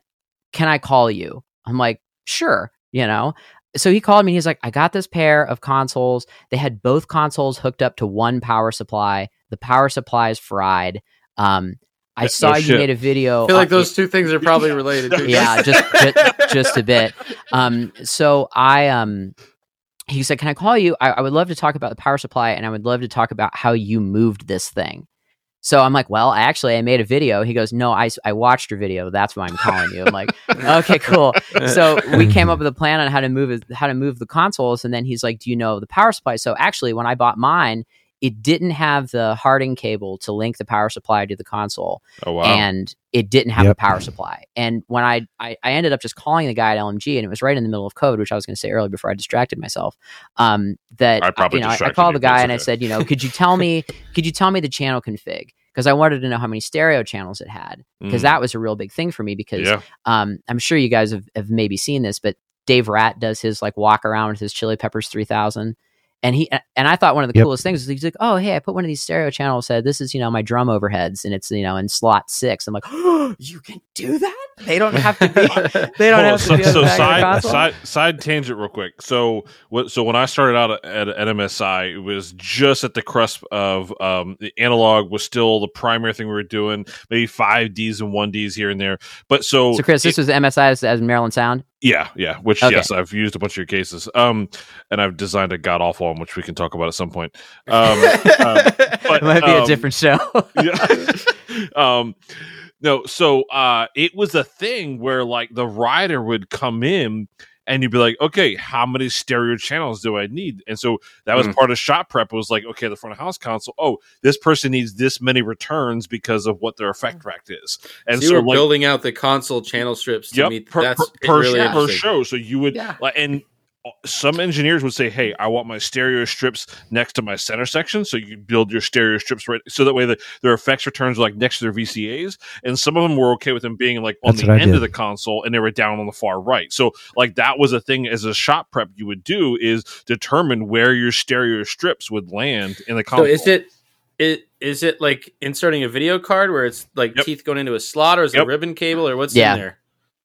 can I call you?" I'm like, "Sure," you know. So he called me. He's like, "I got this pair of consoles. They had both consoles hooked up to one power supply. The power supply is fried. Um, I Yeah, saw no you shit. made a video. I feel like on- those two things are probably related. too. yeah, just, just just a bit. Um, so I um, he said, "Can I call you? I, I would love to talk about the power supply, and I would love to talk about how you moved this thing." So I'm like, "Well, actually, I made a video." He goes, "No, I, I watched your video. That's why I'm calling you." I'm like, "Okay, cool." So we came up with a plan on how to move how to move the consoles, and then he's like, "Do you know the power supply?" So actually, when I bought mine. It didn't have the Harting cable to link the power supply to the console Oh wow. and it didn't have Yep. a power supply. And when I, I I ended up just calling the guy at LMG, and it was right in the middle of code, which I was going to say earlier before I distracted myself. Um, that I probably you know, I, I called the guy and I said, you know, could you tell me, could you tell me the channel config? Because I wanted to know how many stereo channels it had, because Mm. that was a real big thing for me. Because yeah. um, I'm sure you guys have, have maybe seen this, but Dave Rat does his like walk around with his Chili Peppers 3000. And he and I thought one of the Yep. coolest things is he's like, oh hey, I put one of these stereo channels. Said this is you know my drum overheads, and it's you know in slot six. I'm like, oh, you can do that. They don't have to be. They don't Hold on, have so, to be. on so the back of the side, side side tangent real quick. So what? So when I started out at, at MSI, it was just at the cusp of um, the analog was still the primary thing we were doing. Maybe five Ds and one Ds here and there. But so, So Chris, it- this was MSI as, as Maryland Sound. Yeah, yeah. Which Okay. yes, I've used a bunch of your cases. Um, and I've designed a god awful one, which we can talk about at some point. Um, uh, but, It might be a um, different show. yeah. um no so uh it was a thing where like the rider would come in and you'd be like okay how many stereo channels do i need and so that was Mm. part of shop prep it was like okay the front of house console oh this person needs this many returns because of what their effect rack is and so you so, were like building out the console channel strips to Yep, meet per, that's per, per, really per show. So you would, Yeah. like, and some engineers would say, "Hey, I want my stereo strips next to my center section." So you build your stereo strips right, so that way the, their effects returns are like next to their VCA's. And some of them were okay with them being like on That's the end of the console, and they were down on the far right. So like that was a thing as a shop prep you would do is determine where your stereo strips would land in the console. So console. is it it is it like inserting a video card where it's like Yep. teeth going into a slot or is it Yep. ribbon cable or what's Yeah. in there?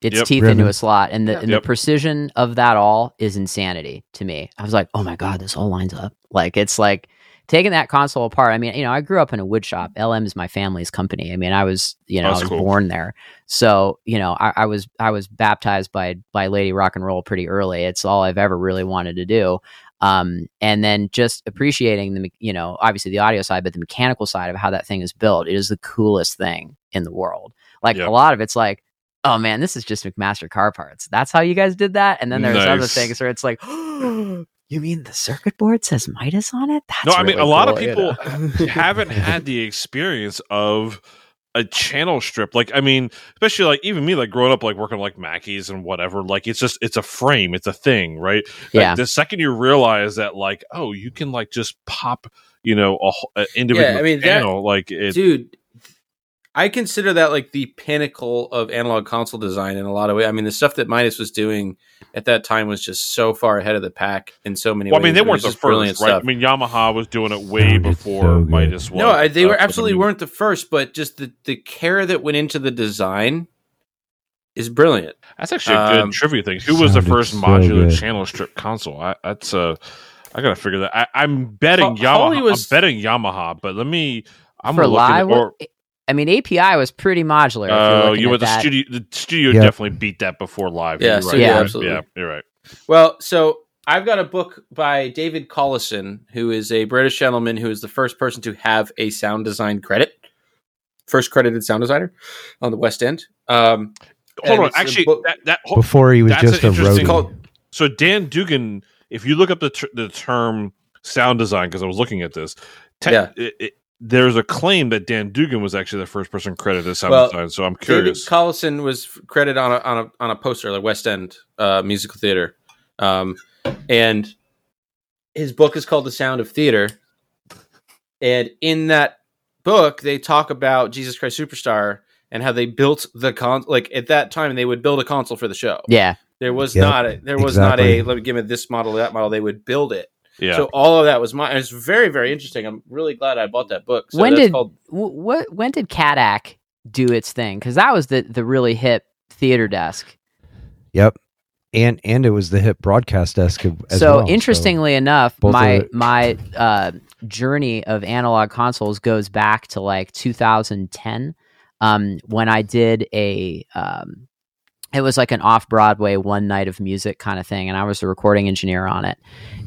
It's Yep. teeth Ribbon. into a slot, and the Yeah. and Yep. the precision of that all is insanity to me. I was like, oh my god, this all lines up. Like it's like taking that console apart. I mean, you know, I grew up in a wood shop. LM is my family's company. I mean, I was you know I was cool. born there, so you know I, I was I was baptized by by Lady Rock and Roll pretty early. It's all I've ever really wanted to do. Um, and then just appreciating the, you know, obviously the audio side, but the mechanical side of how that thing is built. It is the coolest thing in the world. Like Yep. a lot of it's like, oh man, this is just McMaster-Carr parts. That's how you guys did that. And then there's other things where it's like, you mean the circuit board says Midas on it? That's no, I mean really a lot of cool, you people know? haven't had the experience of a channel strip. Like, I mean, especially like even me, like growing up, like working like Mackie's and whatever. Like, it's just it's a frame, it's a thing, right? Like, yeah. the second you realize that, like, oh, you can like just pop, you know, a, a individual I mean, that- channel, like it. Dude, I consider that like the pinnacle of analog console design in a lot of ways. I mean, the stuff that Midas was doing at that time was just so far ahead of the pack in so many ways. well, I mean, they weren't the just brilliant first, right? stuff. I mean, Yamaha was doing it way Sounded before so. Midas was. no, I, they uh, were but I absolutely mean, weren't the first, but just the, the care that went into the design is brilliant. That's actually a good Um, trivia thing. Who was the first so modular good. channel strip console? I, that's uh, I gotta figure that. I, I'm betting Ho- Yamaha. Holly was- I'm betting Yamaha, but let me. I'm For gonna look live, into, or I mean, API was pretty modular. if you're uh, you were the that. studio. The studio Yeah. definitely beat that before live. Yeah, you're right. studio, You're right. absolutely. Yeah, you're right. Well, so I've got a book by David Collison, who is a British gentleman who is the first person to have a sound design credit, first credited sound designer on the West End. Um, Hold on, actually, book- that, that hold- Before he was That's just an a interesting roadie. called so Dan Dugan. If you look up the ter- the term sound design, because I was looking at this, te- Yeah. it, it, there's a claim that Dan Dugan was actually the first person credited as Well, design. So I'm David curious. Collison was credited on a on a on a poster, like West End uh, musical theater, um, and his book is called The Sound of Theater. And in that book, they talk about Jesus Christ Superstar and how they built the con. Like at that time, they would build a console for the show. Yeah. There was Yep, not a, there was not a let me give me this model that model. They would build it. Yeah, So all of that was mine. It's very very interesting. I'm really glad I bought that book. So When did- called W- what when did Cadac do its thing? Because that was the the really hip theater desk. Yep. And and it was the hip broadcast desk as so well, interestingly enough, my of my uh, journey of analog consoles goes back to like 2010, um, when I did a. Um, it was like an off Broadway one night of music kind of thing, and I was the recording engineer on it.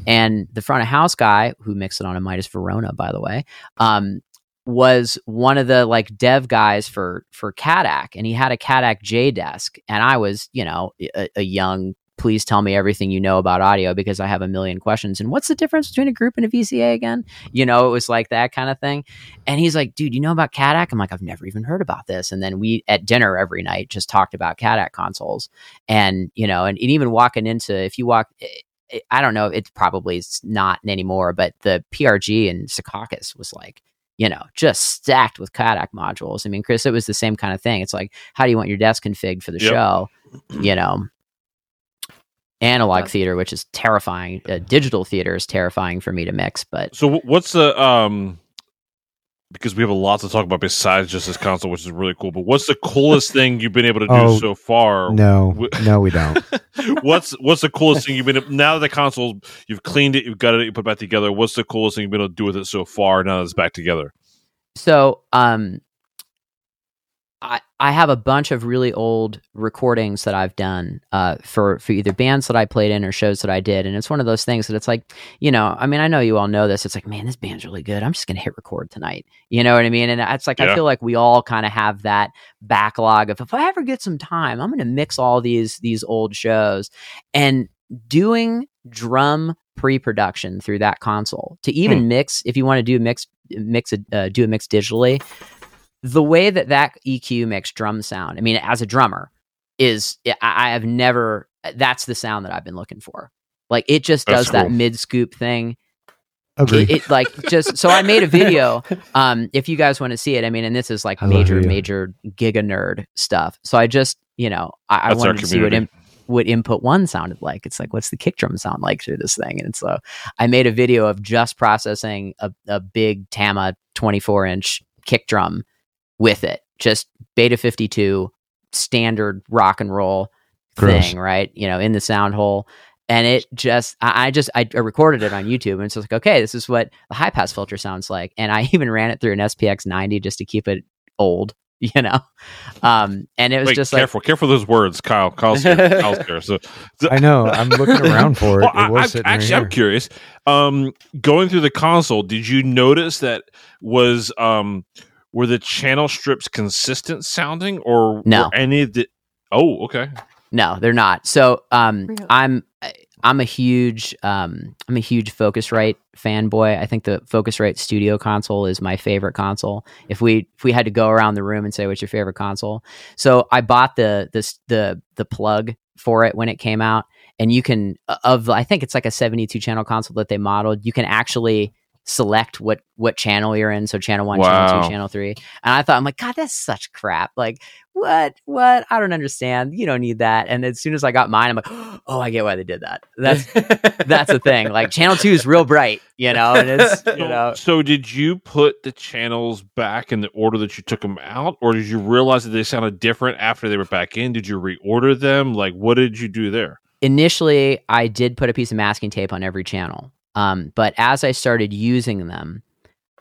And the front of house guy who mixed it on a Midas Verona, by the way, um, was one of the like dev guys for for Cadac, and he had a Cadac J desk, and I was you know a, a young. Please tell me everything you know about audio because I have a million questions. And what's the difference between a group and a VCA again? You know, it was like that kind of thing. And he's like, dude, you know about Cadac? I'm like, I've never even heard about this. And then we at dinner every night just talked about Cadac consoles. And, you know, and, and even walking into, if you walk, eh, I don't know, it's probably it's not anymore, but the PRG and Secaucus was like, you know, just stacked with Cadac modules. I mean, Chris, it was the same kind of thing. It's like, how do you want your desk configured for the Yep. show? You know, analog theater, which is terrifying. Uh, digital theater is terrifying for me to mix, but So what's the um? Because we have a lot to talk about besides just this console, which is really cool. But what's the coolest thing you've been able to do Oh, so far? No, no, we don't. what's what's the coolest thing you've been now that the console you've cleaned it, you've got it, you put it back together. What's the coolest thing you've been able to do with it so far now that it's back together? So, um, I I have a bunch of really old recordings that I've done uh, for for either bands that I played in or shows that I did, and it's one of those things that it's like, you know, I mean, I know you all know this. It's like, man, this band's really good. I'm just gonna hit record tonight. You know what I mean? And it's like I feel like we all kind of have that backlog of if I ever get some time, I'm gonna mix all these these old shows and doing drum pre-production through that console to even mix if you want to do mix mix it uh, do a mix digitally the way that that EQ makes drum sound I mean as a drummer is I, I have never that's the sound that I've been looking for like it just That's does that mid scoop thing Agree. it, it like just so I made a video. Um, if you guys want to see it, I mean, and this is like I major, major giga nerd stuff. So I just, you know, I, I wanted to see what in, what input one sounded like. It's like, what's the kick drum sound like through this thing? And so I made a video of just processing a, a big Tama 24 inch kick drum with it, just Beta 52 standard rock and roll Gross. thing, right? You know, in the sound hole. And it just, I, I just, I recorded it on YouTube, and it's like, okay, this is what the high pass filter sounds like. And I even ran it through an SPX 90 just to keep it old, you know. Um, and it was Wait, just like, careful, careful those words, Kyle. Kyle's here. Kyle's here. So, I know. I'm looking around for it. Well, it was I'm- sitting right actually, I'm curious. Um, going through the console, did you notice that was um, were the channel strips consistent sounding, or No. were any of the? Oh, okay. No, they're not. So um Really? I'm I'm a huge um I'm a huge Focusrite fanboy. I think the Focusrite Studio console is my favorite console. If we if we had to go around the room and say what's your favorite console. So I bought the this the the plug for it when it came out and you can of I think it's like a 72 channel console that they modeled. You can actually select what what channel you're in. So channel 1 channel 2 channel 3 and i thought i'm like god that's such crap. Like what what? I don't understand. You don't need that. And as soon as i got mine i'm like oh i get why they did that. That's that's the thing. Like channel 2 is real bright you know and it's you know. So did you put the channels back in the order that you took them out, or did you realize that they sounded different after they were back in? Did you reorder them? Like, what did you do there? initially i did put a piece of masking tape on every channel um, but as i started using them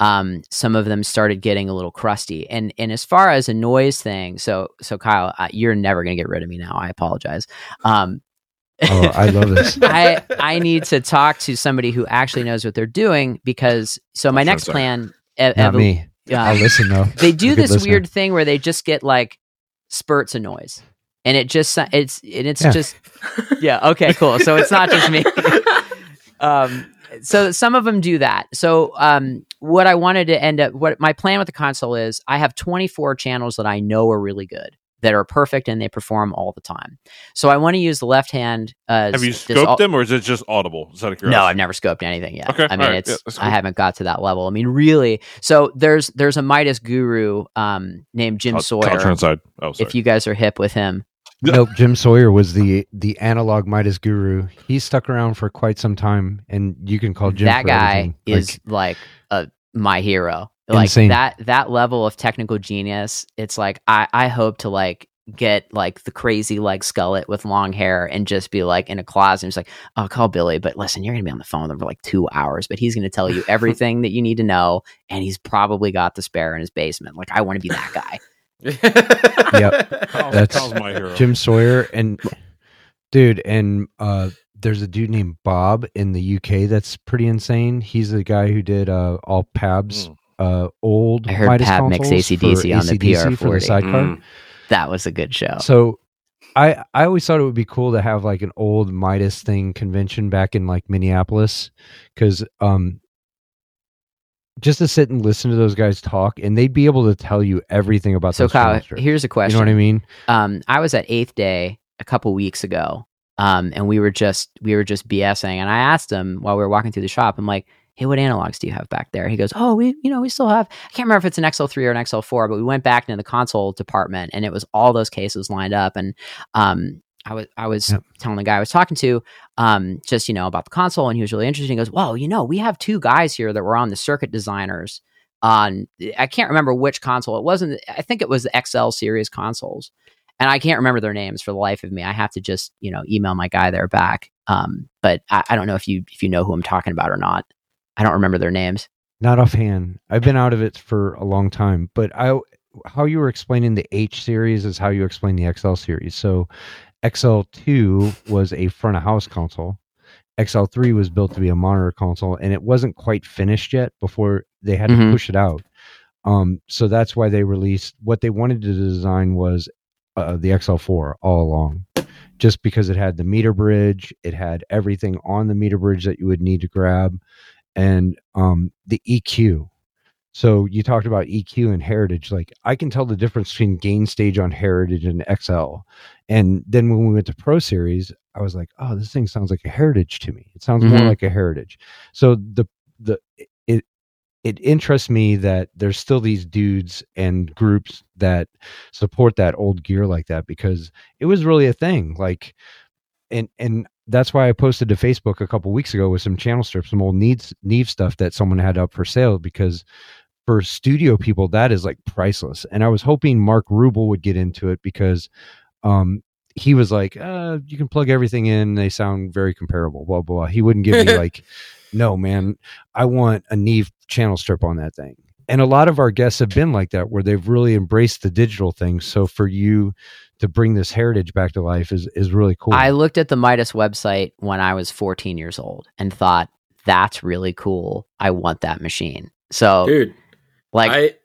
um, some of them started getting a little crusty and and as far as a noise thing so so kyle uh, you're never going to get rid of me now i apologize um, Oh, I love this. I I need to talk to somebody who actually knows what they're doing because so my Sure, next sorry. plan e- Not evo- me. uh, I'll listen though. they do I'm a good this listener. weird thing where they just get like spurts of noise and it just it's and it's Yeah. just yeah okay cool so it's not just me um so some of them do that so um what i wanted to end up what my plan with the console is i have 24 channels that i know are really good that are perfect and they perform all the time so i want to use the left hand uh Have you scoped al- them, or is it just audible? Is that a no. I've never scoped anything yet. Okay, I mean, right, it's yeah, that's I haven't got to that level. I mean, really. So there's there's a Midas guru um, named Jim Sawyer. Oh, sorry. if you guys are hip with him, Nope, Jim Sawyer was the the analog Midas guru. He stuck around for quite some time, and you can call Jim that guy everything. is like, a my hero. Like Insane. that that level of technical genius. It's like I I hope to like get like the crazy like skullet with long hair and just be like in a closet and just like I'll oh call billy but listen you're gonna be on the phone with him for like two hours but he's gonna tell you everything that you need to know and he's probably got the spare in his basement like i want to be that guy Yep. Kyle's, That's Kyle's my hero. Jim Sawyer and dude, and uh, there's a dude named Bob in the UK that's pretty insane. He's the guy who did uh, all Pab's Mm. uh, old. I heard Midas Pab mix consoles AC/DC on the AC/DC for PR40. the sidecar. Mm. that was a good show So I I always thought it would be cool to have like an old Midas thing convention back in like Minneapolis because um just to sit and listen to those guys talk and they'd be able to tell you everything about so kyle strips. here's a question. you know what I mean? um, I was at Eighth Day a couple weeks ago, um, and we were just we were just BSing, and I asked him while we were walking through the shop, I'm like, "Hey, what analogs do you have back there?" He goes, "Oh, we you know we still have I can't remember if it's an XL3 or an XL4, but we went back into the console department, and it was all those cases lined up, and um." I was I was Yep. telling the guy I was talking to, um, just you know about the console, and he was really interested. He goes, "Well, you know, we have two guys here that were on the circuit designers on I can't remember which console it wasn't. I think it was the XL series consoles, and I can't remember their names for the life of me. I have to just you know email my guy there back. Um, but I, I don't know if you if you know who I'm talking about or not. I don't remember their names. Not offhand. I've been out of it for a long time, but I how you were explaining the H series is how you explain the XL series. So XL2 was a front of house console. XL3 was built to be a monitor console and it wasn't quite finished yet before they had Mhm. to push it out. Um, so that's why they released what they wanted to design was uh, the XL4 all along, just because it had the meter bridge, it had everything on the meter bridge that you would need to grab, and um, the EQ. So you talked about EQ and Heritage. Like I can tell the difference between gain stage on Heritage and XL. And then when we went to Pro Series, I was like, oh, this thing sounds like a Heritage to me. It sounds more Mhm. like a Heritage. So the the it it interests me that there's still these dudes and groups that support that old gear like that because it was really a thing. Like and and that's why I posted to Facebook a couple weeks ago with some channel strips, some old needs Neve stuff that someone had up for sale because for studio people that is like priceless. And I was hoping Mark Rubel would get into it because um he was like, uh, you can plug everything in, they sound very comparable, blah blah. blah. He wouldn't give me like, no man, I want a Neve channel strip on that thing. And a lot of our guests have been like that, where they've really embraced the digital thing. So for you to bring this heritage back to life is is really cool. I looked at the Midas website when I was 14 years old and thought that's really cool. I want that machine. So Dude, like I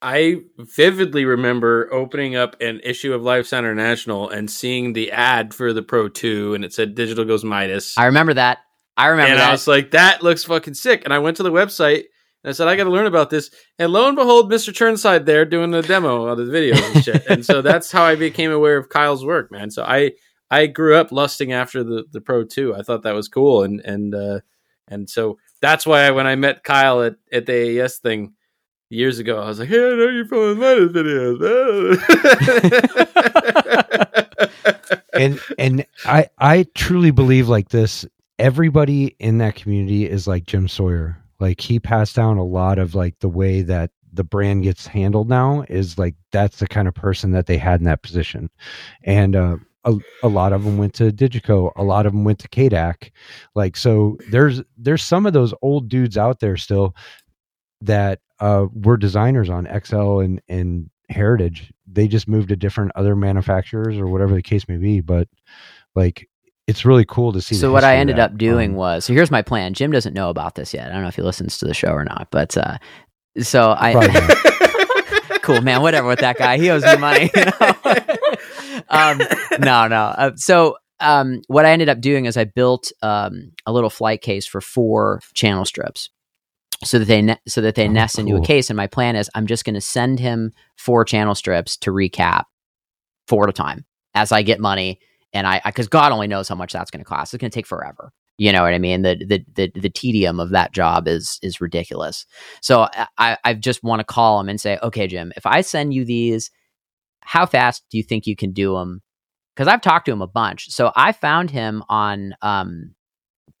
I vividly remember opening up an issue of Live Sound International and seeing the ad for the Pro 2 and it said Digital Goes Midas. I remember that. I remember and that. I was like, that looks fucking sick. And I went to the website and I said, I got to learn about this. And lo and behold, Mr. Chirnside there doing the demo of the video and shit. and so that's how I became aware of Kyle's work, man. So I I grew up lusting after the, the Pro 2. I thought that was cool. And and uh, and so that's why I, when I met Kyle at, at the AES thing years ago, I was like, hey, I know you're from the videos. and and I I truly believe like this. Everybody in that community is like Jim Sawyer. Like he passed down a lot of like the way that the brand gets handled now is like that's the kind of person that they had in that position, and uh, a a lot of them went to Digico. A lot of them went to Cadac. Like so, there's there's some of those old dudes out there still that uh, were designers on XL and and Heritage. They just moved to different other manufacturers or whatever the case may be. But like, it's really cool to see. so what I ended up doing Um, was so here's my plan. Jim doesn't know about this yet. I don't know if he listens to the show or not, but uh so I cool man, whatever with that guy. He owes me money. You know? um, no, no. Uh, so um, what I ended up doing is I built um, a little flight case for four channel strips. So that they ne- so that they Oh, nest into a case, and my plan is I'm just going to send him four channel strips to recap four at a time as I get money, and I because God only knows how much that's going to cost. It's going to take forever. You know what I mean? The, the the the tedium of that job is is ridiculous. So I I just want to call him and say, okay, Jim, if I send you these, how fast do you think you can do them? Because I've talked to him a bunch. So I found him on um,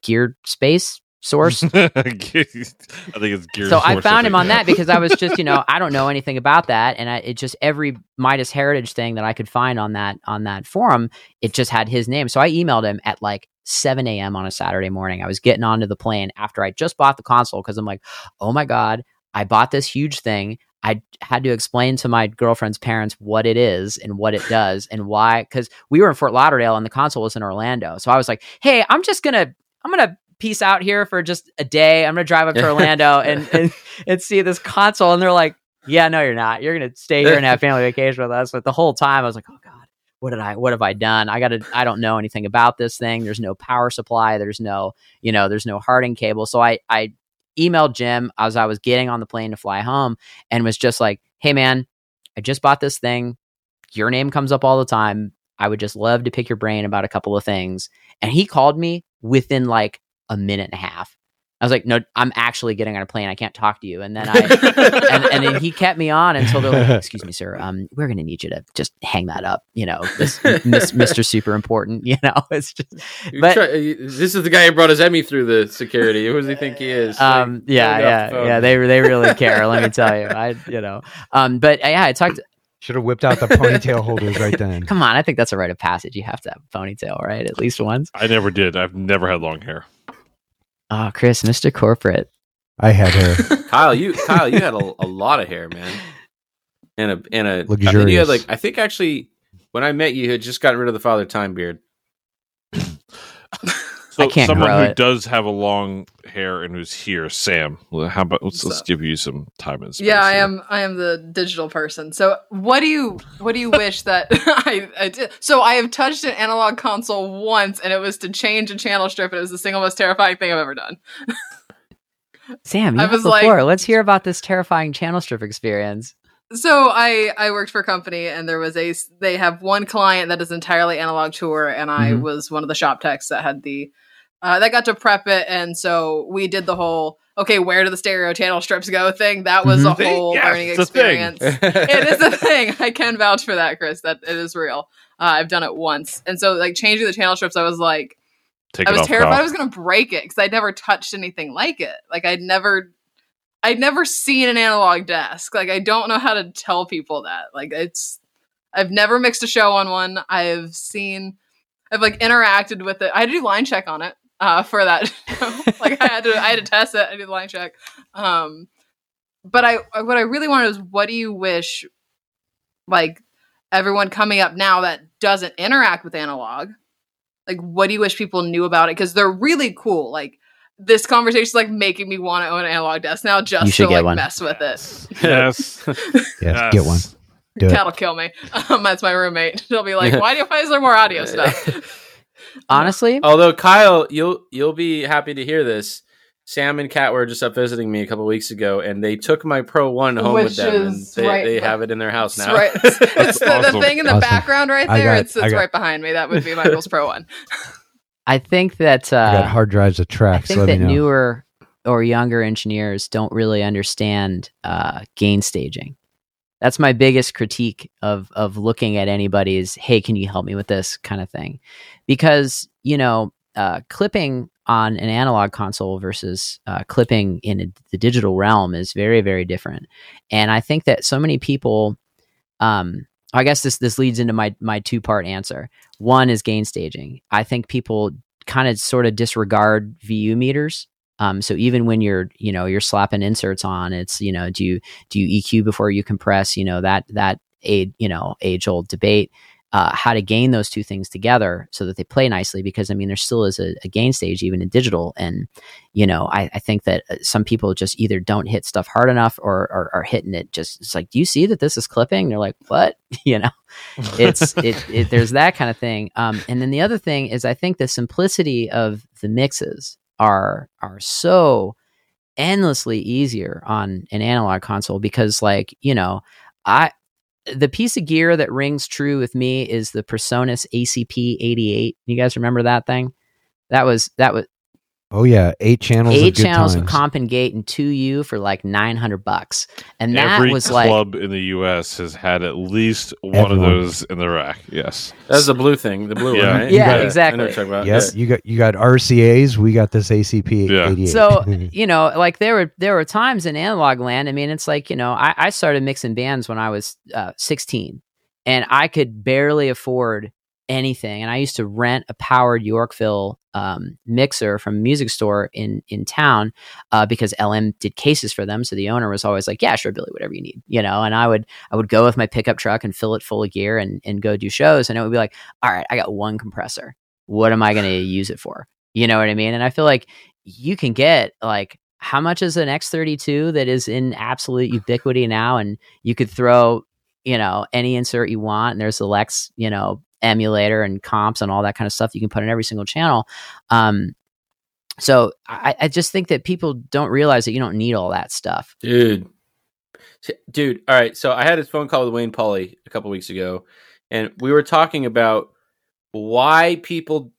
Gear Space Source. I think it's Gears. so I found him on that because I was just, you know, I don't know anything about that, and I, it just every Midas Heritage thing that I could find on that on that forum, it just had his name. So I emailed him at like 7 a.m. on a Saturday morning. I was getting onto the plane after I just bought the console because I'm like, oh my god, I bought this huge thing. I had to explain to my girlfriend's parents what it is and what it does and why. Because we were in Fort Lauderdale and the console was in Orlando, so I was like, hey, I'm just gonna I'm gonna peace out here for just a day. I'm gonna drive up to Orlando and, and and see this console. And they're like, Yeah, no, you're not. You're gonna stay here and have family vacation with us. But the whole time I was like, Oh God, what did I what have I done? I gotta I don't know anything about this thing. There's no power supply, there's no, you know, there's no Harting cable. So I I emailed Jim as I was getting on the plane to fly home and was just like, Hey man, I just bought this thing. Your name comes up all the time. I would just love to pick your brain about a couple of things. And he called me within like a minute and a half. I was like, no, I'm actually getting on a plane. I can't talk to you. And then I, and, and then he kept me on until they're like, excuse me, sir, um, we're going to need you to just hang that up. You know, this, mis- Mr. Super Important, you know, it's just, You But- try- this is the guy who brought his Emmy through the security. Who does he think he is? um, Like, yeah, yeah, the yeah. They, they really care. let me tell you, I, you know, um, but uh, yeah, I talked, Should have whipped out the ponytail holders right then. come on. I think that's a rite of passage. You have to have a ponytail, right? At least once. I never did. I've never had long hair. Oh, Chris, Mr. Corporate. I had hair. Kyle, you Kyle, you had a, a lot of hair, man, and a and a Luxurious. and You had like I think actually when I met you, you had just gotten rid of the father time beard. So I can't someone grow who it. does have a long hair and who's here, Sam. well, How about let's, let's give you some time and space. Yeah, I here. am. I am the digital person. So, what do you what do you wish that I, I did? So, I have touched an analog console once, and it was to change a channel strip, and it was the single most terrifying thing I've ever done. Sam, you I was the like- floor. Let's hear about this terrifying channel strip experience. So, I I worked for a company, and there was a they have one client that is entirely analog tour, and I Mhm. was one of the shop techs that had the uh, that got to prep it, and so we did the whole okay, where do the stereo channel strips go thing. That was a Mhm. whole Yes, learning it's a thing. experience. it is a thing. I can vouch for that, Chris. That it is real. Uh, I've done it once, and so like changing the channel strips, I was like, Take I was off, terrified Kyle. I was gonna break it because I'd never touched anything like it. Like I'd never, I'd never seen an analog desk. Like I don't know how to tell people that. Like it's, I've never mixed a show on one. I've seen, I've like interacted with it. I had to do line check on it uh, for that. like I had to, I had to test it. I did the line check. Um, but I, what I really wanted was, what do you wish, like everyone coming up now that doesn't interact with analog? Like, what do you wish people knew about it? Because they're really cool. Like, this conversation is like making me want to own an analog desk now just to like one. mess with it. Yes. Yes, get one. Do. That'll kill me. Um, that's my roommate. She'll be like, "Why do why is there more audio stuff?" Honestly, Although Kyle, you'll you'll be happy to hear this. Sam and Kat were just up visiting me a couple weeks ago, and they took my Pro One home with them, and they, right- they have it in their house now. right. It's, it's the, the thing in the Awesome. background right there. got- it's it's I got- right behind me. That would be Michael's Pro One. I think that I got uh, hard drives of I tracks. think that me know. newer or younger engineers don't really understand uh, gain staging. That's my biggest critique of of looking at anybody's. Hey, can you help me with this kind of thing? Because you know, uh, clipping on an analog console versus uh, clipping in a, the digital realm is very very different. And I think that so many people. Um, I guess this this leads into my my two part answer. One is gain staging. I think people kind of sort of disregard VU meters. Um, so even when you're, you know, you're slapping inserts on, it's, you know, do you do you EQ before you compress? You know that that age, you know, age old debate. uh, how to gain those two things together so that they play nicely. Because I mean, there still is a, a gain stage even in digital, and you know, I, I think that uh, some people just either don't hit stuff hard enough or are, are hitting it just. It's like, do you see that this is clipping? They're like, what? you know, it's it, it. There's that kind of thing. Um, and then the other thing is, I think the simplicity of the mixes are are so endlessly easier on an analog console because like you know i the piece of gear that rings true with me is the Presonus ACP 88. You guys remember that thing? That was that was Oh yeah, eight channels. eight of good channels of times. comp and gate and 2U for like 900 bucks. And that Every was like club in the U.S. has had at least one Everyone. of those in the rack. Yes. That's the blue thing, the blue Yeah. one, right? Yeah, I know exactly. what you're talking about. Yep, Yeah. you got you got RCA's. We got this ACP Yeah. 88. so you know like there were there were times in analog land i mean it's like you know i, I started mixing bands when i was uh, 16 and i could barely afford anything. And i used to rent a powered yorkville um, mixer from a music store in in town uh, because lm did cases for them. So the owner was always like yeah sure billy whatever you need you know? And i would i would go with my pickup truck and fill it full of gear and and go do shows. And it would be like all right i got one compressor. What am i going to use it for? You know what i mean? And i feel like you can get like how much is an X32 that is in absolute ubiquity now? And you could throw, you know, any insert you want. And there's the Lex, you know, emulator and comps and all that kind of stuff you can put in every single channel. Um so I, I just think that people don't realize that you don't need all that stuff. Dude. Dude, all right. So I had a phone call with Wayne Pauly a couple weeks ago, and we were talking about why people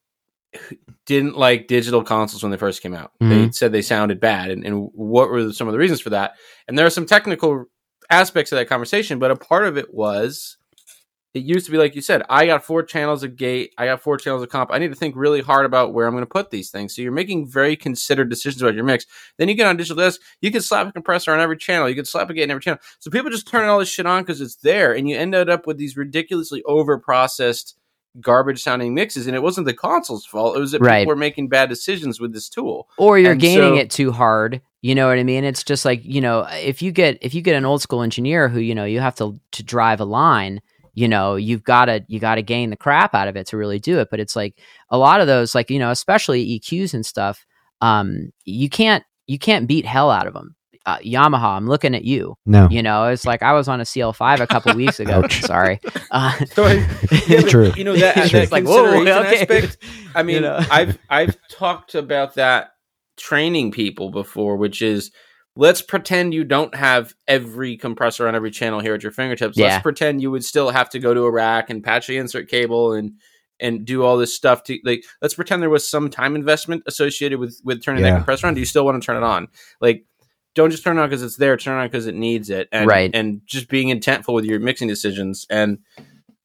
didn't like digital consoles when they first came out. They Mhm. said they sounded bad, and, and what were some of the reasons for that? And there are some technical aspects of that conversation, but a part of it was it used to be like you said, I got four channels of gate, I got four channels of comp. I need to think really hard about where I'm going to put these things. So you're making very considered decisions about your mix. Then you get on digital disc, you can slap a compressor on every channel, you can slap a gate in every channel. So people just turn all this shit on because it's there, and you ended up with these ridiculously over processed garbage sounding mixes. And it wasn't the console's fault; it was that Right. people were making bad decisions with this tool. Or you're And gaining so- it too hard. You know what I mean? It's just like, you know, if you get if you get an old school engineer who, you know, you have to to drive a line, you know, you've got to you got to gain the crap out of it to really do it, but it's like a lot of those like, you know, especially EQs and stuff, um you can't you can't beat hell out of them. Uh, Yamaha, I'm looking at you. no, You know, it's like I was on a CL5 a couple weeks ago. Sorry. Uh, So I- Yeah, but, True. You know that, that It's like, whoa, consideration okay. aspect. I mean, You know? I've I've talked about that training people before, which is let's pretend you don't have every compressor on every channel here at your fingertips. Yeah. Let's pretend you would still have to go to a rack and patch the insert cable and and do all this stuff to like let's pretend there was some time investment associated with with turning that compressor on. Do you still want to turn it on? Like don't just turn it on because it's there, turn it on because it needs it. And Right. and just being intentful with your mixing decisions. And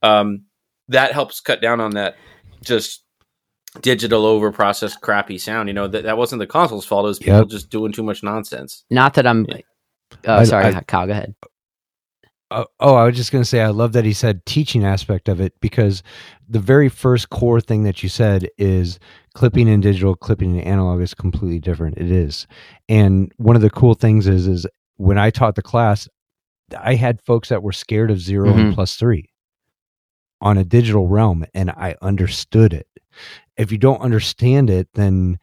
um that helps cut down on that just digital over processed crappy sound. You know, that, that wasn't the console's fault. It was people Yep. just doing too much nonsense. not that I'm Yeah. Oh, I- sorry, I- Kyle, go ahead. Oh, oh, I was just going to say, I love that he said teaching aspect of it because the very first core thing that you said is clipping in digital, clipping in analog is completely different. It is, and one of the cool things is, is when I taught the class, I had folks that were scared of 0 and Mhm. plus three on a digital realm, and I understood it. If you don't understand it, then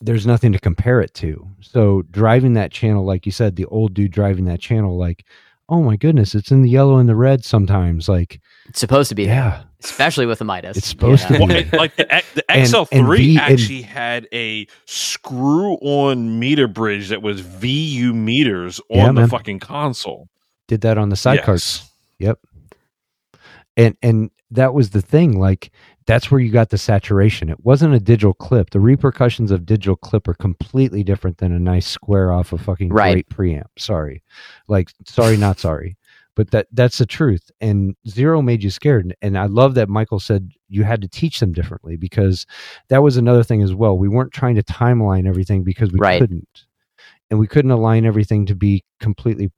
there's nothing to compare it to. So driving that channel, like you said, the old dude driving that channel, like, oh my goodness, it's in the yellow and the red sometimes. Like, It's supposed to be there, yeah, especially with the Midas. It's supposed to Well, be. it- like the, the XL3 and V- and- actually had a screw-on meter bridge that was VU meters on Yeah, the man. fucking console. did that on the sidecarts. Yes. And and that was the thing like that's where you got the saturation. It wasn't a digital clip. The repercussions of digital clip are completely different than a nice square off a fucking Right. great preamp. Sorry. Like sorry not sorry. But that that's the truth. And zero made you scared. And i love that michael said you had to teach them differently because that was another thing as well. We weren't trying to timeline everything because we Right. couldn't. And we couldn't align everything to be completely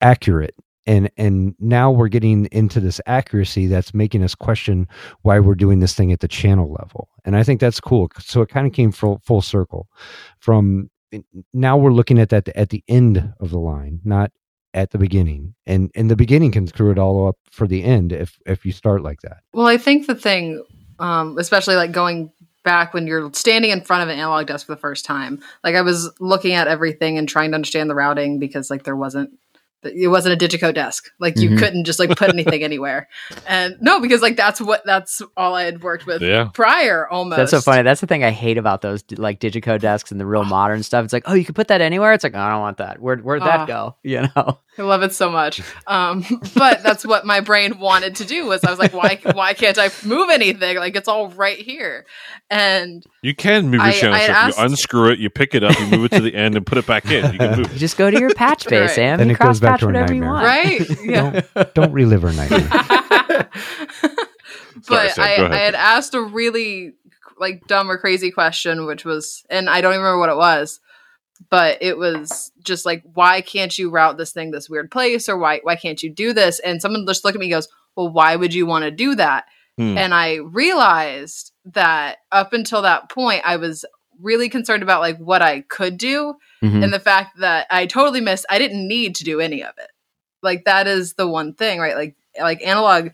accurate and and now we're getting into this accuracy that's making us question why we're doing this thing at the channel level and i think that's cool so it kind of came full, full circle from now we're looking at that at the end of the line not at the beginning, and and the beginning can screw it all up for the end if if you start like that. Well, I think the thing, um, especially like going back when you're standing in front of an analog desk for the first time, like I was looking at everything and trying to understand the routing because like there wasn't. It wasn't a Digico desk. Like you Mhm. couldn't just like put anything anywhere. And no, because like that's what that's all I had worked with Yeah. prior almost. That's so funny. That's the thing I hate about those like Digico desks and the real modern stuff. It's like, oh, you can put that anywhere. It's like, I don't want that. Where where'd that Ah. go? You know? I love it so much. Um, but that's what my brain wanted to do was I was like, why why can't I move anything? Like it's all right here. And You can move your I- channel I asked- You unscrew it, you pick it up, you move it to the end, and put it back in. You can move. You just go to your patch bay, Right. Sam. Then you it goes cross back patch to a whatever you nightmare. want. right? Yeah. Don't don't relive our nightmare. but Sam, I, I had asked a really like dumb or crazy question, which was, and I don't even remember what it was, but it was just like, why can't you route this thing this weird place, or why why can't you do this? And someone just looked at me and goes, well, why would you want to do that? Hmm. And I realized that up until that point, I was really concerned about like what I could do Mhm. and the fact that I totally missed I didn't need to do any of it. Like that is the one thing, right? Like like analog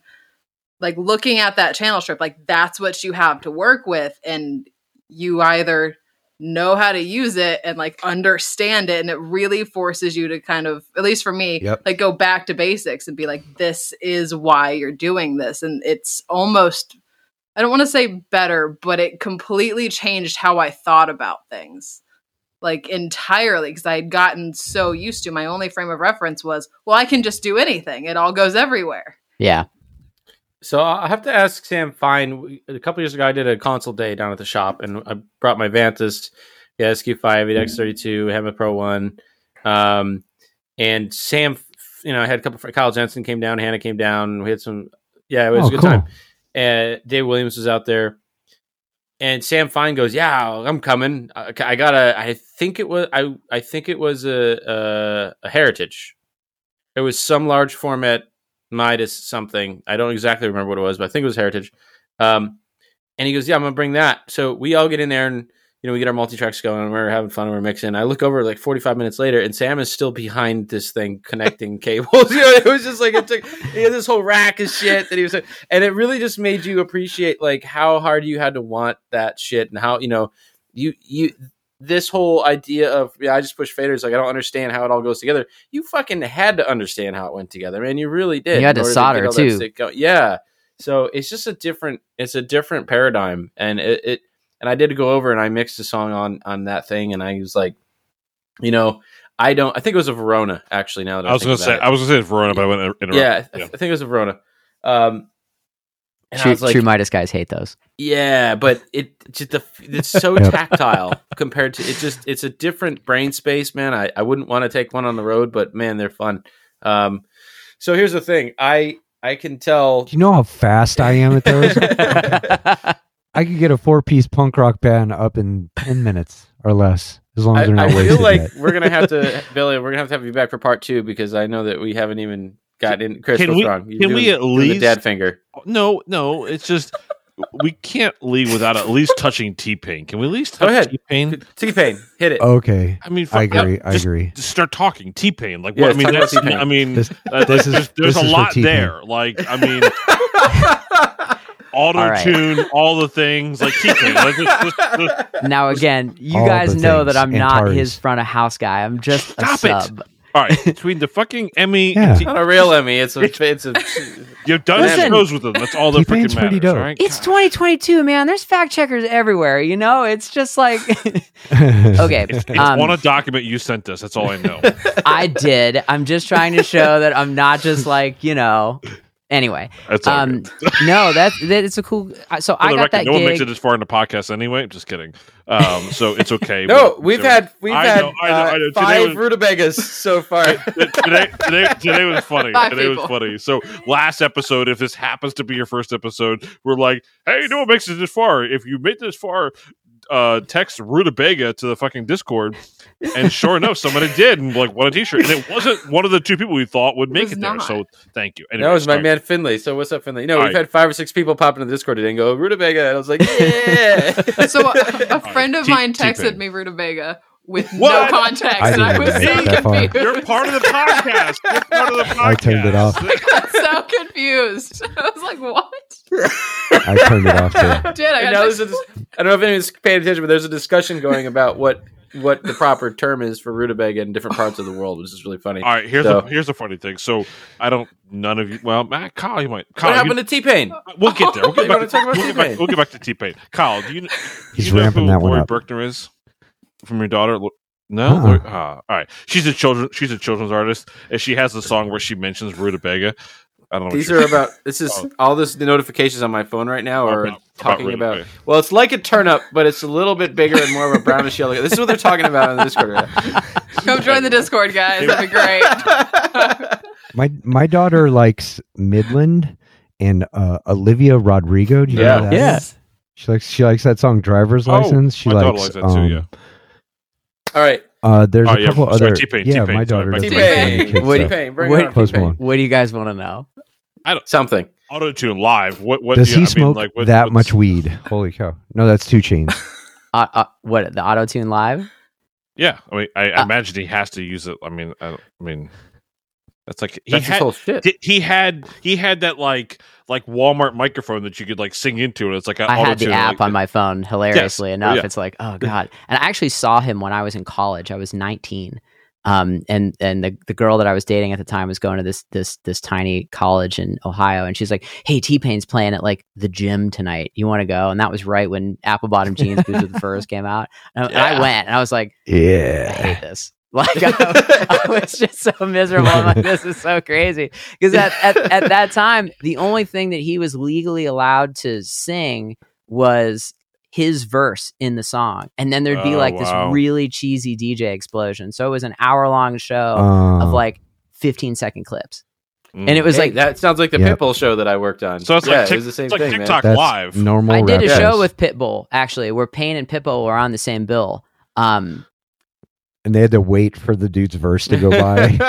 like looking at that channel strip, like that's what you have to work with and you either know how to use it and like understand it and it really forces you to kind of at least for me Yep. like go back to basics and be like this is why you're doing this and it's almost I don't want to say better, but it completely changed how I thought about things. Like entirely, because I had gotten so used to my only frame of reference was, well, I can just do anything. It all goes everywhere. Yeah. So I have to ask Sam Fine. A couple years ago, I did a console day down at the shop, and I brought my Avantis, the SQ5, EX32, Hammer Pro One, um, and Sam. You know, I had a couple. Of, Kyle Jensen came down, Hannah came down. We had some. Yeah, it was Oh, a good cool. time. And Dave Williams was out there, and Sam Fine goes, "Yeah, I'm coming. I, I got a. I think it was. I I think it was a a, a heritage. It was some large format Midas something. I don't exactly remember what it was, but I think it was Heritage. Um, and he goes, "Yeah, I'm gonna bring that." So we all get in there and you know we get our multi tracks going. and We're having fun. and We're mixing. I look over like 45 minutes later, and Sam is still behind this thing connecting cables. You know, it was just like it took he had this whole rack of shit that he was, and it really just made you appreciate like how hard you had to want that shit and how you know you you this whole idea of yeah, I just push faders like I don't understand how it all goes together. You fucking had to understand how it went together, man. You really did. You had to solder, get all too. Yeah. So it's just a different it's a different paradigm, and it, it and I did go over and I mixed a song on on that thing, and I was like, you know, I don't. I think it was a Verona actually. Now that I was going gonna to say I was gonna say Verona, but I went interrupt. yeah, I, th- I think it was a Verona. Um, and I True, was like, true Midas guys hate those. yeah, but it just the it's so tactile compared to it. Just it's a different brain space, man. I, I wouldn't want to take one on the road, but man, they're fun. Um, so here's the thing. I I can tell. Do you know how fast I am at those? I could get a four piece punk rock band up in ten minutes or less, as long as they're not I wasted feel like yet. we're gonna have to, Billy. We're gonna have to have you back for part two because I know that we haven't even gotten in. Chris, Can what's we- wrong? You're can we at doing the least- dad finger? No, no, it's just we can't leave without at least touching T Pain. Can we at least Go touch ahead. T Pain? T Pain, hit it. Okay, I mean, I fuck, yeah, agree. I just, agree. Just start talking T Pain. Like, Yeah, what, I mean, that's, I mean, This- uh, this is- there's, there's this a is lot there. Like, I mean, auto right. tune, all the things like T Pain. Like, just, just, just- now again, you All guys the know that I'm not Antares. his front of house guy. I'm just a Stop it. Sub. all right, between the fucking Emmy, Yeah. and T- Not a real Emmy. It's a. It's a. you've done Listen. shows with them. That's all that T-Pain's freaking pretty matters. dope. All right? It's 2022, man. There's fact checkers everywhere. You know, it's just like okay. It's, it's um, on a document you sent us. That's all I know. I did. I'm just trying to show that I'm not just like you know. Anyway, That's all um, good. no, that's that, it's a cool. uh, So For I got record, that no one makes gig. it this far in the podcast anyway. Just kidding. Um, so it's okay. No, We- we've so- had we've I had know, I know, I know. uh, five was- rutabagas so far. today, today, today was funny. Five today people. was funny. So last episode, if this happens to be your first episode, we're like, hey, no one makes it this far. If you made this far, uh, text Rutabaga to the fucking Discord, and sure enough, somebody did and like won a T-shirt, and it wasn't one of the two people we thought would make was it there. not. So thank you. Anyway, that was my sorry. man Finley. So what's up, Finley? No, All we've right. had five or six people pop into the Discord today and go rutabaga. And I was like, yeah. So a, a friend of T- mine T-Pain. texted me rutabaga with no context, I and I was make so it that far. confused. You're part of the podcast. You're part of the podcast. I turned it off. I got so confused. I was like, "What?" I turned it off too. Did I? And got now just- there's I don't know if anyone's paying attention, but there's a discussion going about what what the proper term is for rutabaga in different parts of the world, which is really funny. All right, here's So- a here's a funny thing. So I don't. None of you. Well, Matt, Kyle, you might. Kyle, what happened you, to T Pain? we'll get there. We'll get back. wanna To, talk about we'll, get back T-Pain? we'll get back to T Pain. Kyle, do you? do He's you know who that one Laurie up. Berkner is from your daughter. No, Uh-uh. Laurie- ah, all right. She's a children. She's a children's artist, and she has a song where she mentions rutabaga. I don't know. These you're- about. This is Oh. all this. The notifications on my phone right now are About- talking about about. rutabaga. Well, it's like a turnip, but it's a little bit bigger and more of a brownish yellow. This is what they're talking about on the Discord. Right now. Come join the Discord, guys. That'd be great. My my daughter likes Midland and uh, Olivia Rodrigo. Do you Yeah. know that? Yeah. She likes she likes that song "Driver's Oh, License." She my likes, likes that too, um, yeah. all right, Uh, there's Oh, a yeah, couple sorry, other. T-Pain, yeah, T-Pain, my daughter back doesn't to T like any Pain, What do T you- stuff. Pain, bring what- Post T-Pain. Malone. What do you guys want to know? I don't something. Auto tune live. What? What? Does yeah, he I mean, smoke like, what- that much weed? Holy cow! No, that's 2 Chainz. Uh, uh, what the auto tune live? Yeah, I mean, I Uh, imagine he has to use it. I mean, I, I mean, that's like he That's his had. whole shit. di- He had he had that like like Walmart microphone that you could like sing into, and it's like an I had the app like- on my phone. Hilariously enough, yeah. it's like, oh god! And I actually saw him when I was in college. I was 19, um, and and the the girl that I was dating at the time was going to this this this tiny college in Ohio, and she's like, "Hey, T Pain's playing at like the gym tonight. You want to go?" And that was right when Apple Bottom Jeans Boots with the Furs came out, and, I- I went, and I was like, I Yeah. hate this. Like I, I was just so miserable. I'm like, this is so crazy. Because at, at at that time, the only thing that he was legally allowed to sing was his verse in the song, and then there'd be Oh, like wow. this really cheesy DJ explosion. So it was an hour long show Uh, of like 15 second clips, Mm. and it was Hey, like that sounds like the Yep. Pitbull show that I worked on. So it's yeah, like, tic- it was the same it's like thing, man. TikTok that's live. normal. I did a show with Pitbull actually, where Pain and Pitbull were on the same bill. Um, and they had to wait for the dude's verse to go by.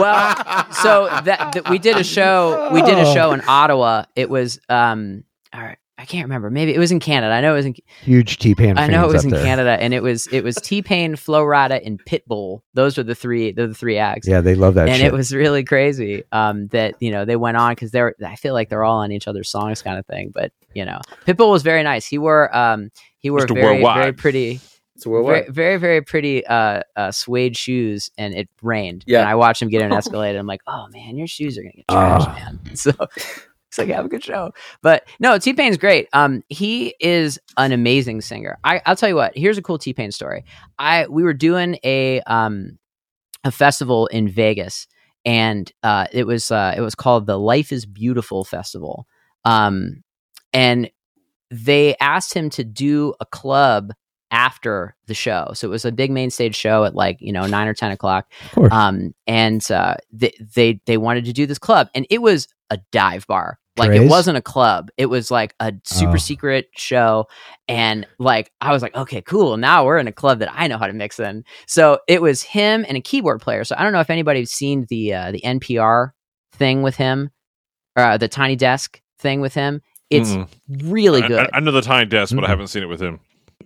well, so that, that we did a show. We did a show in Ottawa. It was um, all right. I can't remember. Maybe it was in Canada. I know it was in. Huge T Pain. I know it was in there. Canada, and it was it was T Pain, Flo Rida, and Pitbull. Those were the three. They're the three acts. Yeah, they love that and shit. it was really crazy um, that you know they went on because they're I feel like they're all on each other's songs kind of thing. But you know, Pitbull was very nice. He wore um, he wore Mr. very very pretty very, very, very pretty uh, uh, suede shoes, and it rained. Yeah. and I watched him get in an Escalade. I'm like, oh man, your shoes are gonna get trashed, Ah. man. So it's like have a good show. But no, T Pain's great. Um, he is an amazing singer. I, I'll tell you what. Here's a cool T Pain story. I we were doing a um a festival in Vegas, and uh, it was uh, it was called the Life is Beautiful Festival. Um, and they asked him to do a club after the show. So it was a big main stage show at like, you know, nine or 10 o'clock. of. Um, and uh, they, they, they wanted to do this club and it was a dive bar. Like it wasn't a club. It was like a super Oh. secret show. And like, I was like, okay, cool. Now we're in a club that I know how to mix in. So it was him and a keyboard player. So I don't know if anybody's seen the, uh, the NPR thing with him, uh, the tiny desk thing with him. It's Mm-mm. really good. I, I know the Tiny Desk, but I Mm. haven't seen it with him.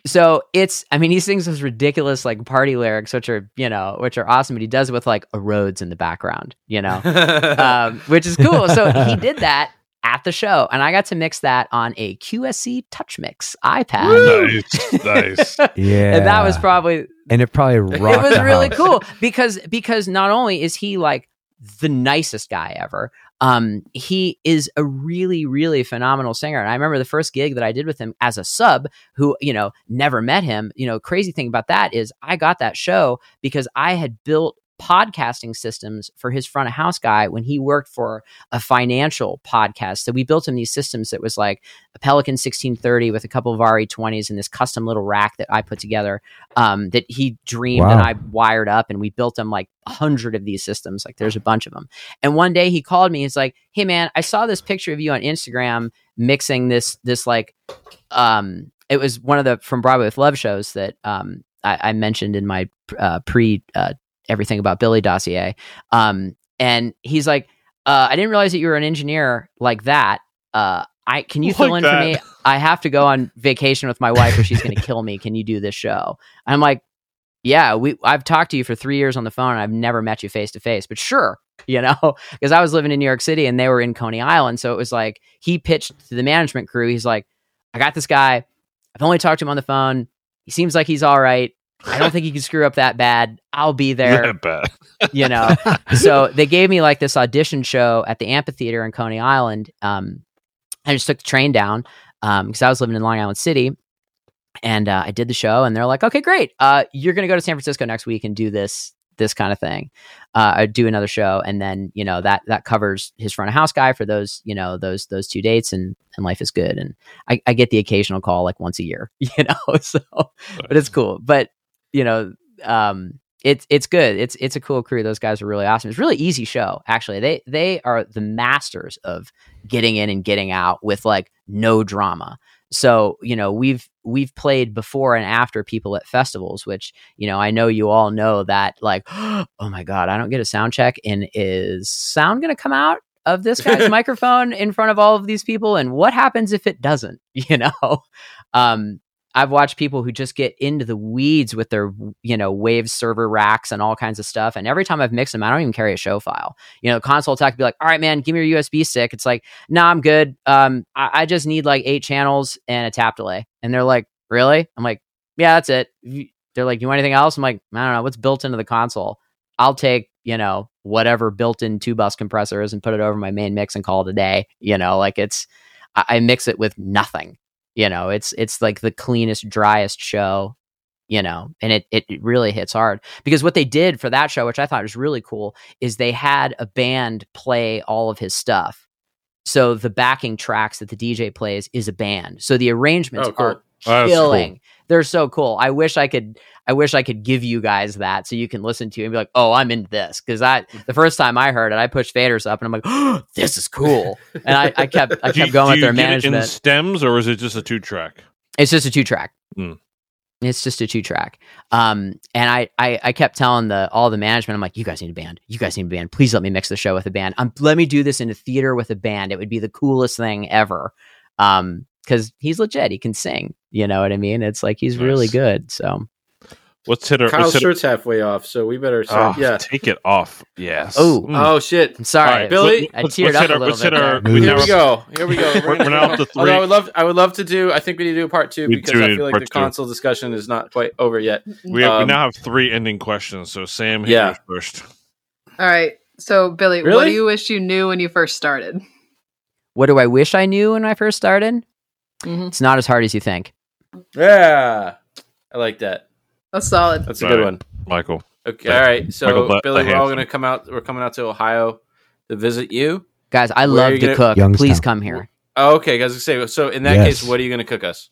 so it's i mean he sings those ridiculous like party lyrics which are you know which are awesome but he does it with like a Rhodes in the background you know um, which is cool so he did that at the show and i got to mix that on a qsc touch mix ipad Nice, nice. yeah, and that was probably and it probably rocked. it was really house. cool because because not only is he like the nicest guy ever um he is a really really phenomenal singer and i remember the first gig that i did with him as a sub who you know never met him you know crazy thing about that is i got that show because i had built podcasting systems for his front of house guy when he worked for a financial podcast so we built him these systems that was like a pelican 1630 with a couple of re20s and this custom little rack that i put together um, that he dreamed and I wired up, and we built him like a hundred of these systems. Like there's a bunch of them. And one day he called me. He's like, "Hey man, I saw this picture of you on Instagram mixing this this like um it was one of the from Broadway with Love shows that um I, I mentioned in my uh, pre uh, everything about Billy dossier. Um, and he's like, uh, I didn't realize that you were an engineer like that. Uh, I can you fill Like in for me? I have to go on vacation with my wife, or she's going to kill me. Can you do this show? And I'm like, yeah, we I've talked to you for three years on the phone and I've never met you face to face, but sure, you know, because I was living in New York City and they were in Coney Island. So it was like he pitched to the management crew. He's like, I got this guy. I've only talked to him on the phone. He seems like he's all right. I don't think you can screw up that bad. I'll be there, you know. so they gave me like this audition show at the amphitheater in Coney Island. Um, I just took the train down because I was living in Long Island City, and uh, I did the show. And they're like, "Okay, great. Uh, you're going to go to San Francisco next week and do this this kind of thing. Uh, I do another show, and then you know that that covers his front of house guy for those you know those those two dates, and and life is good. And I, I get the occasional call like once a year, you know. So, but it's cool. But you know, um, it's it's good. It's it's a cool crew. Those guys are really awesome. It's a really easy show. Actually, they they are the masters of getting in and getting out with like no drama. So you know we've we've played before and after people at festivals, which you know I know you all know that like oh my god I don't get a sound check and is sound going to come out of this guy's microphone in front of all of these people and what happens if it doesn't you know um I've watched people who just get into the weeds with their, you know, wave server racks and all kinds of stuff. And every time I've mixed them, I don't even carry a show file. You know, console tech be like, all right, man, give me your USB stick. It's like, no, nah, I'm good. Um, I, I, just need like eight channels and a tap delay. And they're like, really? I'm like, yeah, that's it. They're like, you want anything else? I'm like, I don't know. What's built into the console? I'll take, you know, whatever built in two bus compressor is and put it over my main mix and call it a day. You know, like it's, I, I mix it with nothing you know it's it's like the cleanest driest show you know and it it really hits hard because what they did for that show which i thought was really cool is they had a band play all of his stuff so the backing tracks that the dj plays is a band so the arrangements Oh, cool. are oh, That's killing cool. They're so cool i wish i could i wish i could give you guys that so you can listen to it and be like oh i'm into this because i the first time i heard it i pushed faders up and i'm like oh this is cool and i, I kept i Do kept going do with their management in stems or is it just a two track? it's just a two track. Mm. It's just a two track. Um, and I, I, I kept telling the all the management, I'm like, you guys need a band. You guys need a band. Please let me mix the show with a band. Um, let me do this in a theater with a band. It would be the coolest thing ever. Um, because he's legit. He can sing. You know what I mean? It's like he's really good. So, Let's hit our. Kyle's let's hit our- shirt's halfway off, so we better Oh, yeah. take it off. Yes. Oh. Mm. Oh shit. I'm sorry, All right, Billy, I let's- teared let's up hit a our- little let's bit hit our- we Here we go. Here we go. We're- we're now up to Although three. I would love, I would love to do. I think we need to do part two We because I feel like part the two. console discussion is not quite over yet. We, have, we Um, now have three ending questions. So Sam, hit Yeah. first. All right. So, Billy, what do you wish you knew when you first started? What do I wish I knew when I first started? Mhm. It's not as hard as you think. Yeah, I like that. That's solid. That's a All good right. one. Michael. Okay, Michael- all right. So Michael Le- Billy, we're all going to come out. We're coming out to Ohio to visit you. Guys, I Where love to gonna- cook. Youngstown. Please come here. Oh, okay, guys. Say so. In that Yes. case, what are you going to cook us?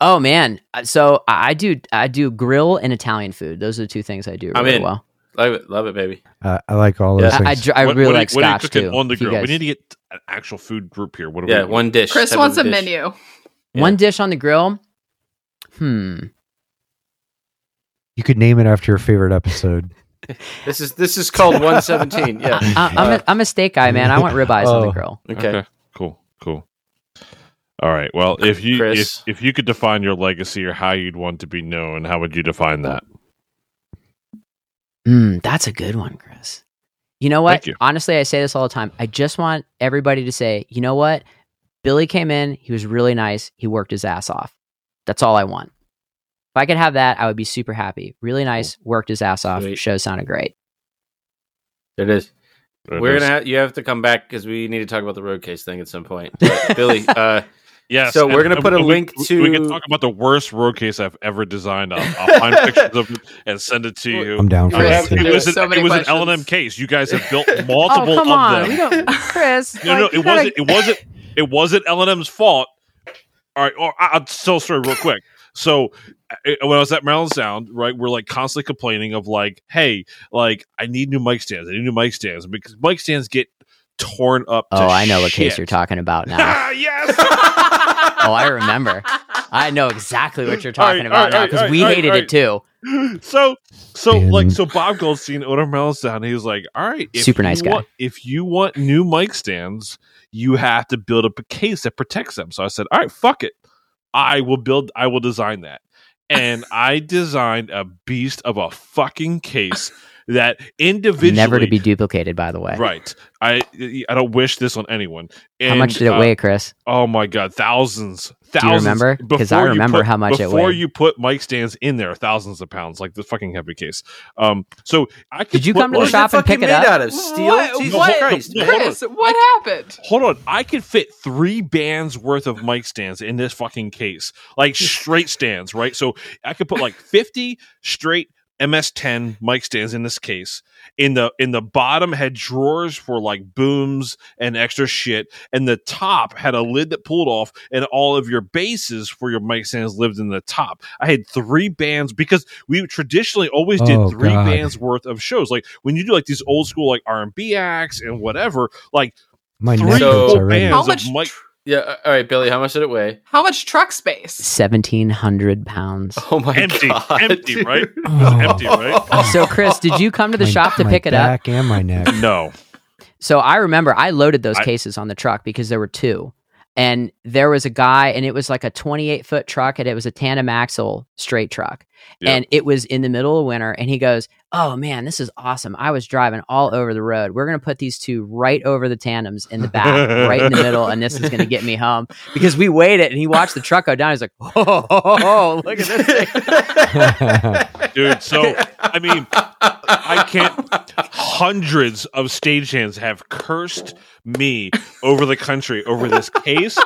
Oh man, Uh, so I I do I do grill and Italian food. Those are the two things I do I'm really in. well. Love it. Love it, baby. Uh, I like all those Yeah. I, I, things. dr- I What- really what are you- like what are you scotch cooking too. on the if you grill. We need to get an actual food group here. What are Yeah, we? one dish. Chris wants a dish. menu. Yeah. One dish on the grill. Hmm. you could name it after your favorite episode. This is this is called 117. Yeah. I, I'm, a, I'm a steak guy, man. I want ribeyes on the Oh. grill. Okay. Cool. Cool. All right. Well, if you if, Chris. if you could define your legacy or how you'd want to be known, how would you define that? Mm, that's a good one, Chris. You know what? Thank you. Honestly, I say this all the time. I just want everybody to say, you know what? Billy came in. He was really nice. He worked his ass off. That's all I want. If I could have that, I would be super happy. Really nice. Worked his ass off. Sweet. Show sounded great. There it is. There We're it is. gonna have, you have to come back because we need to talk about the road case thing at some point. But, Billy, uh, Yes. So we're and- gonna put a and link we, We can to- talk about the worst road case I've ever designed. I'll, I'll find pictures of it and send it to you. I'm down for Chris, that. it was, an, so many it was an questions. L and M case. You guys have built Oh, multiple of them. don't, Chris. No, no, it wasn't. It wasn't. It wasn't L and M's fault. All right, or I- I'll tell a story real quick. So uh, when I was at Maryland Sound, right, we're like constantly complaining of like, hey, like I need new mic stands. I need new mic stands because mic stands get torn up. to Oh, I know what shit. case you're talking about now. Yes. oh, I remember. I know exactly what you're talking all about right, now because right, we all right, hated all it too. so so And- like so Bob Goldstein owner of Maryland Sound, he was like, all right, if Super you nice guy. want- if you want new mic stands, you have to build up a case that protects them. So I said, all right, fuck it. I will build. I will design that. and I designed a beast of a fucking case that individually Never to be duplicated, by the way. right. I I don't wish this on anyone. How much did it uh, weigh, Chris? Oh my god, thousands. Do you Thousands. remember? 'Cause I remember put- how much it before you put mic stands in there, thousands of pounds, like the fucking heavy case. Um, so I could Did you put- come to the was shop and pick it up? out of? Steel? What- Jesus what- Christ, no, man. hold on. Chris, what happened? Hold on, I could fit three bands worth of mic stands in this fucking case, like straight stands, right? So I could put like fifty straight MS10 mic stands in this case. In the in the bottom had drawers for like booms and extra shit, and the top had a lid that pulled off, and all of your bases for your mic stands lived in the top. I had three bands because we traditionally always did Oh, three God. bands worth of shows. Like when you do like these old school like R and B acts and whatever, like My three neck So- hurts already. bands How of much mic. Yeah. All right, Billy. How much did it weigh? How much truck space? Seventeen hundred pounds. Oh my Empty, god. empty, dude. right? Oh. empty, right? So, Chris, did you come to the My- shop to pick it up? back and my neck. No, So I remember I loaded those I- cases on the truck because there were two. And there was a guy, and it was like a 28 foot truck, and it was a tandem axle straight truck. And it was in the middle of winter. And he goes, Oh man, this is awesome. I was driving all over the road. We're going to put these two right over the tandems in the back, right in the middle. And this is going to get me home because we weighed it. And he watched the truck go down. He's like, Oh, oh, oh, oh, look at this thing. dude. So I mean, I can't. Hundreds of stagehands have cursed me over the country over this case.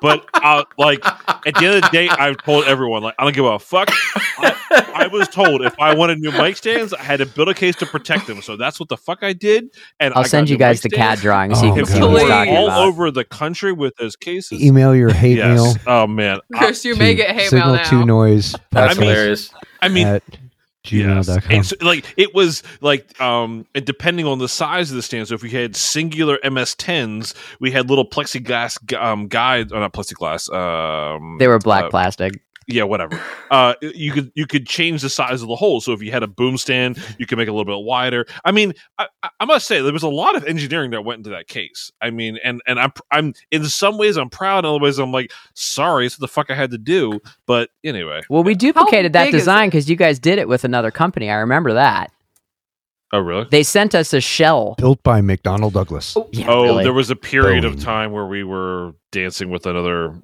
But uh, like at the end of the day, I've told everyone like I don't give a fuck. I, I was told if I wanted new mic stands, I had to build a case to protect them. So that's what the fuck I did. And I'll I send you guys the. CAD drawing so you Oh, can see what Please. we're talking all about. over the country with those cases. Email your hate yes. mail. Oh man. Chris, you may get hate signal mail to now. noise That's I mean- hilarious. I mean, at Yes. gmail.com. And so, like it was like um and depending on the size of the stand. So if we had singular MS10s, we had little plexiglass gu- um guides or not plexiglass. Um They were black uh, plastic. Yeah, whatever. Uh you could you could change the size of the hole. So if you had a boom stand, you could make it a little bit wider. I mean, I, I- I must say there was a lot of engineering that went into that case. I mean, and and I'm I'm in some ways I'm proud, in other ways I'm like sorry, it's what the fuck I had to do. But anyway, Well, we duplicated that design because you guys did it with another company. I remember that. oh really? They sent us a shell. Built by McDonnell Douglas. Yeah, Oh, really. there was a period of time where we were dancing with another.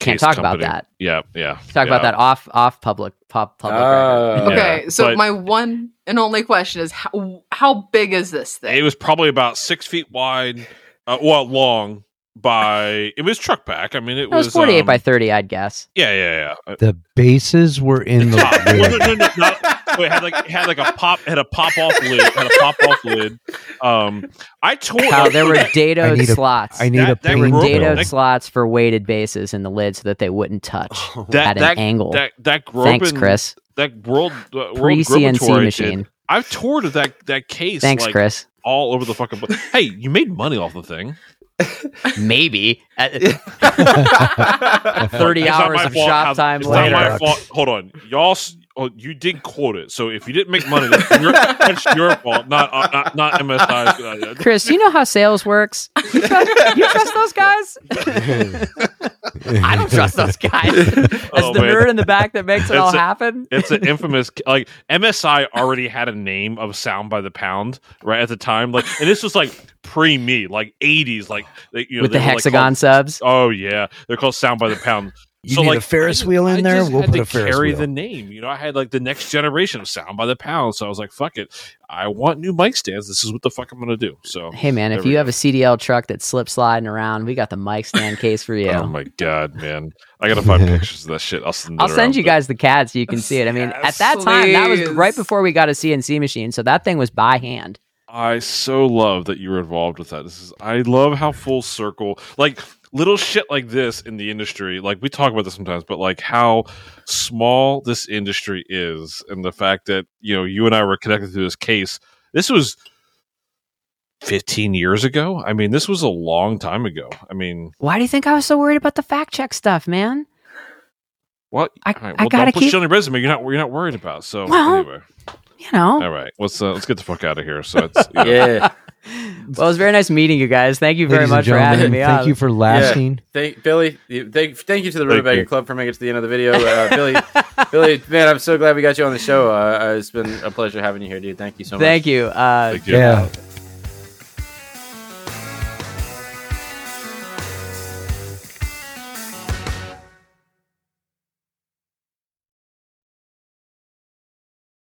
Can't case talk about that. Yeah, yeah. Talk about that off off public pop public. record. Oh. Yeah, Okay, so but- my one and only question is how, how big is this thing? It was probably about six feet wide, uh, well, long by. It was truck back. I mean, it, It was 48 um, by 30, I'd guess. Yeah, yeah, yeah. Uh, The bases were in the. Well, lid. no, no, no, not- well, it had like it had like a pop had a pop off lid had a pop off lid. Um, I told How there were I dadoed need a- slots. I need That- a that there were pain rope- dadoed bill. slots for weighted bases in the lid so that they wouldn't touch that at an that angle. that that Thanks, Chris. That world uh, Pre CNC Grobatory did- machine. I've toured that that case. Thanks, like, Chris. all over the fucking. pla- hey, you made money off the thing. Maybe. At- 30 hours of fault shop time it's later. Not my fault. Hold on, y'all. S- Oh, you did quote it, so if you didn't make money, that's your, that's your fault, not uh, not not MSI's. Chris, you know how sales works? You trust, you trust those guys? I don't trust those guys. As Oh, the man. nerd in the back that makes it It's all a- happen. It's an infamous like MSI already had a name of sound by the pound right at the time, like, and this was like pre me, like '80s, like they, you know with the were, like, hexagon called- subs. oh yeah, they're called sound by the pound. You so need like a Ferris I- wheel in I there? just We'll had put to a Ferris carry wheel. the name. You know, I had like the next generation of sound by the pound, so I was like, "Fuck it, I want new mic stands. This is what the fuck I'm gonna do." So, Hey man, if you go. have a CDL truck that's slip sliding around, we got the mic stand case for you. oh my god, man, I gotta find pictures of that shit. I'll send. I'll send you guys the CAD so you can see it. I mean, at Yes, that time, that was right before we got a CNC machine, so that thing was by hand. I so love that you were involved with that. This is I love how full circle like little shit like this in the industry. Like we talk about this sometimes, but like how small this industry is and the fact that, you know, you and I were connected through this case. This was 15 years ago. I mean, this was a long time ago. I mean, Why do you think I was so worried about the fact check stuff, man? what? I- all right, I gotta don't put keep- shit on your resume. You're not you're not worried about. So Well, anyway, You know, all right. Let's uh, let's get the fuck out of here. So it's you know, yeah. Well, it was very nice meeting you guys. Thank you very Ladies much for having me Thank on. you for lasting. Thank Billy. you- Thank, thank you to the Thank Rutabaga. Club for making it to the end of the video. Uh, Billy, Billy, man, I'm so glad we got you on the show. Uh, uh, it's been a pleasure having you here, dude. Thank you so much. Thank you. Uh, Thank you. Yeah.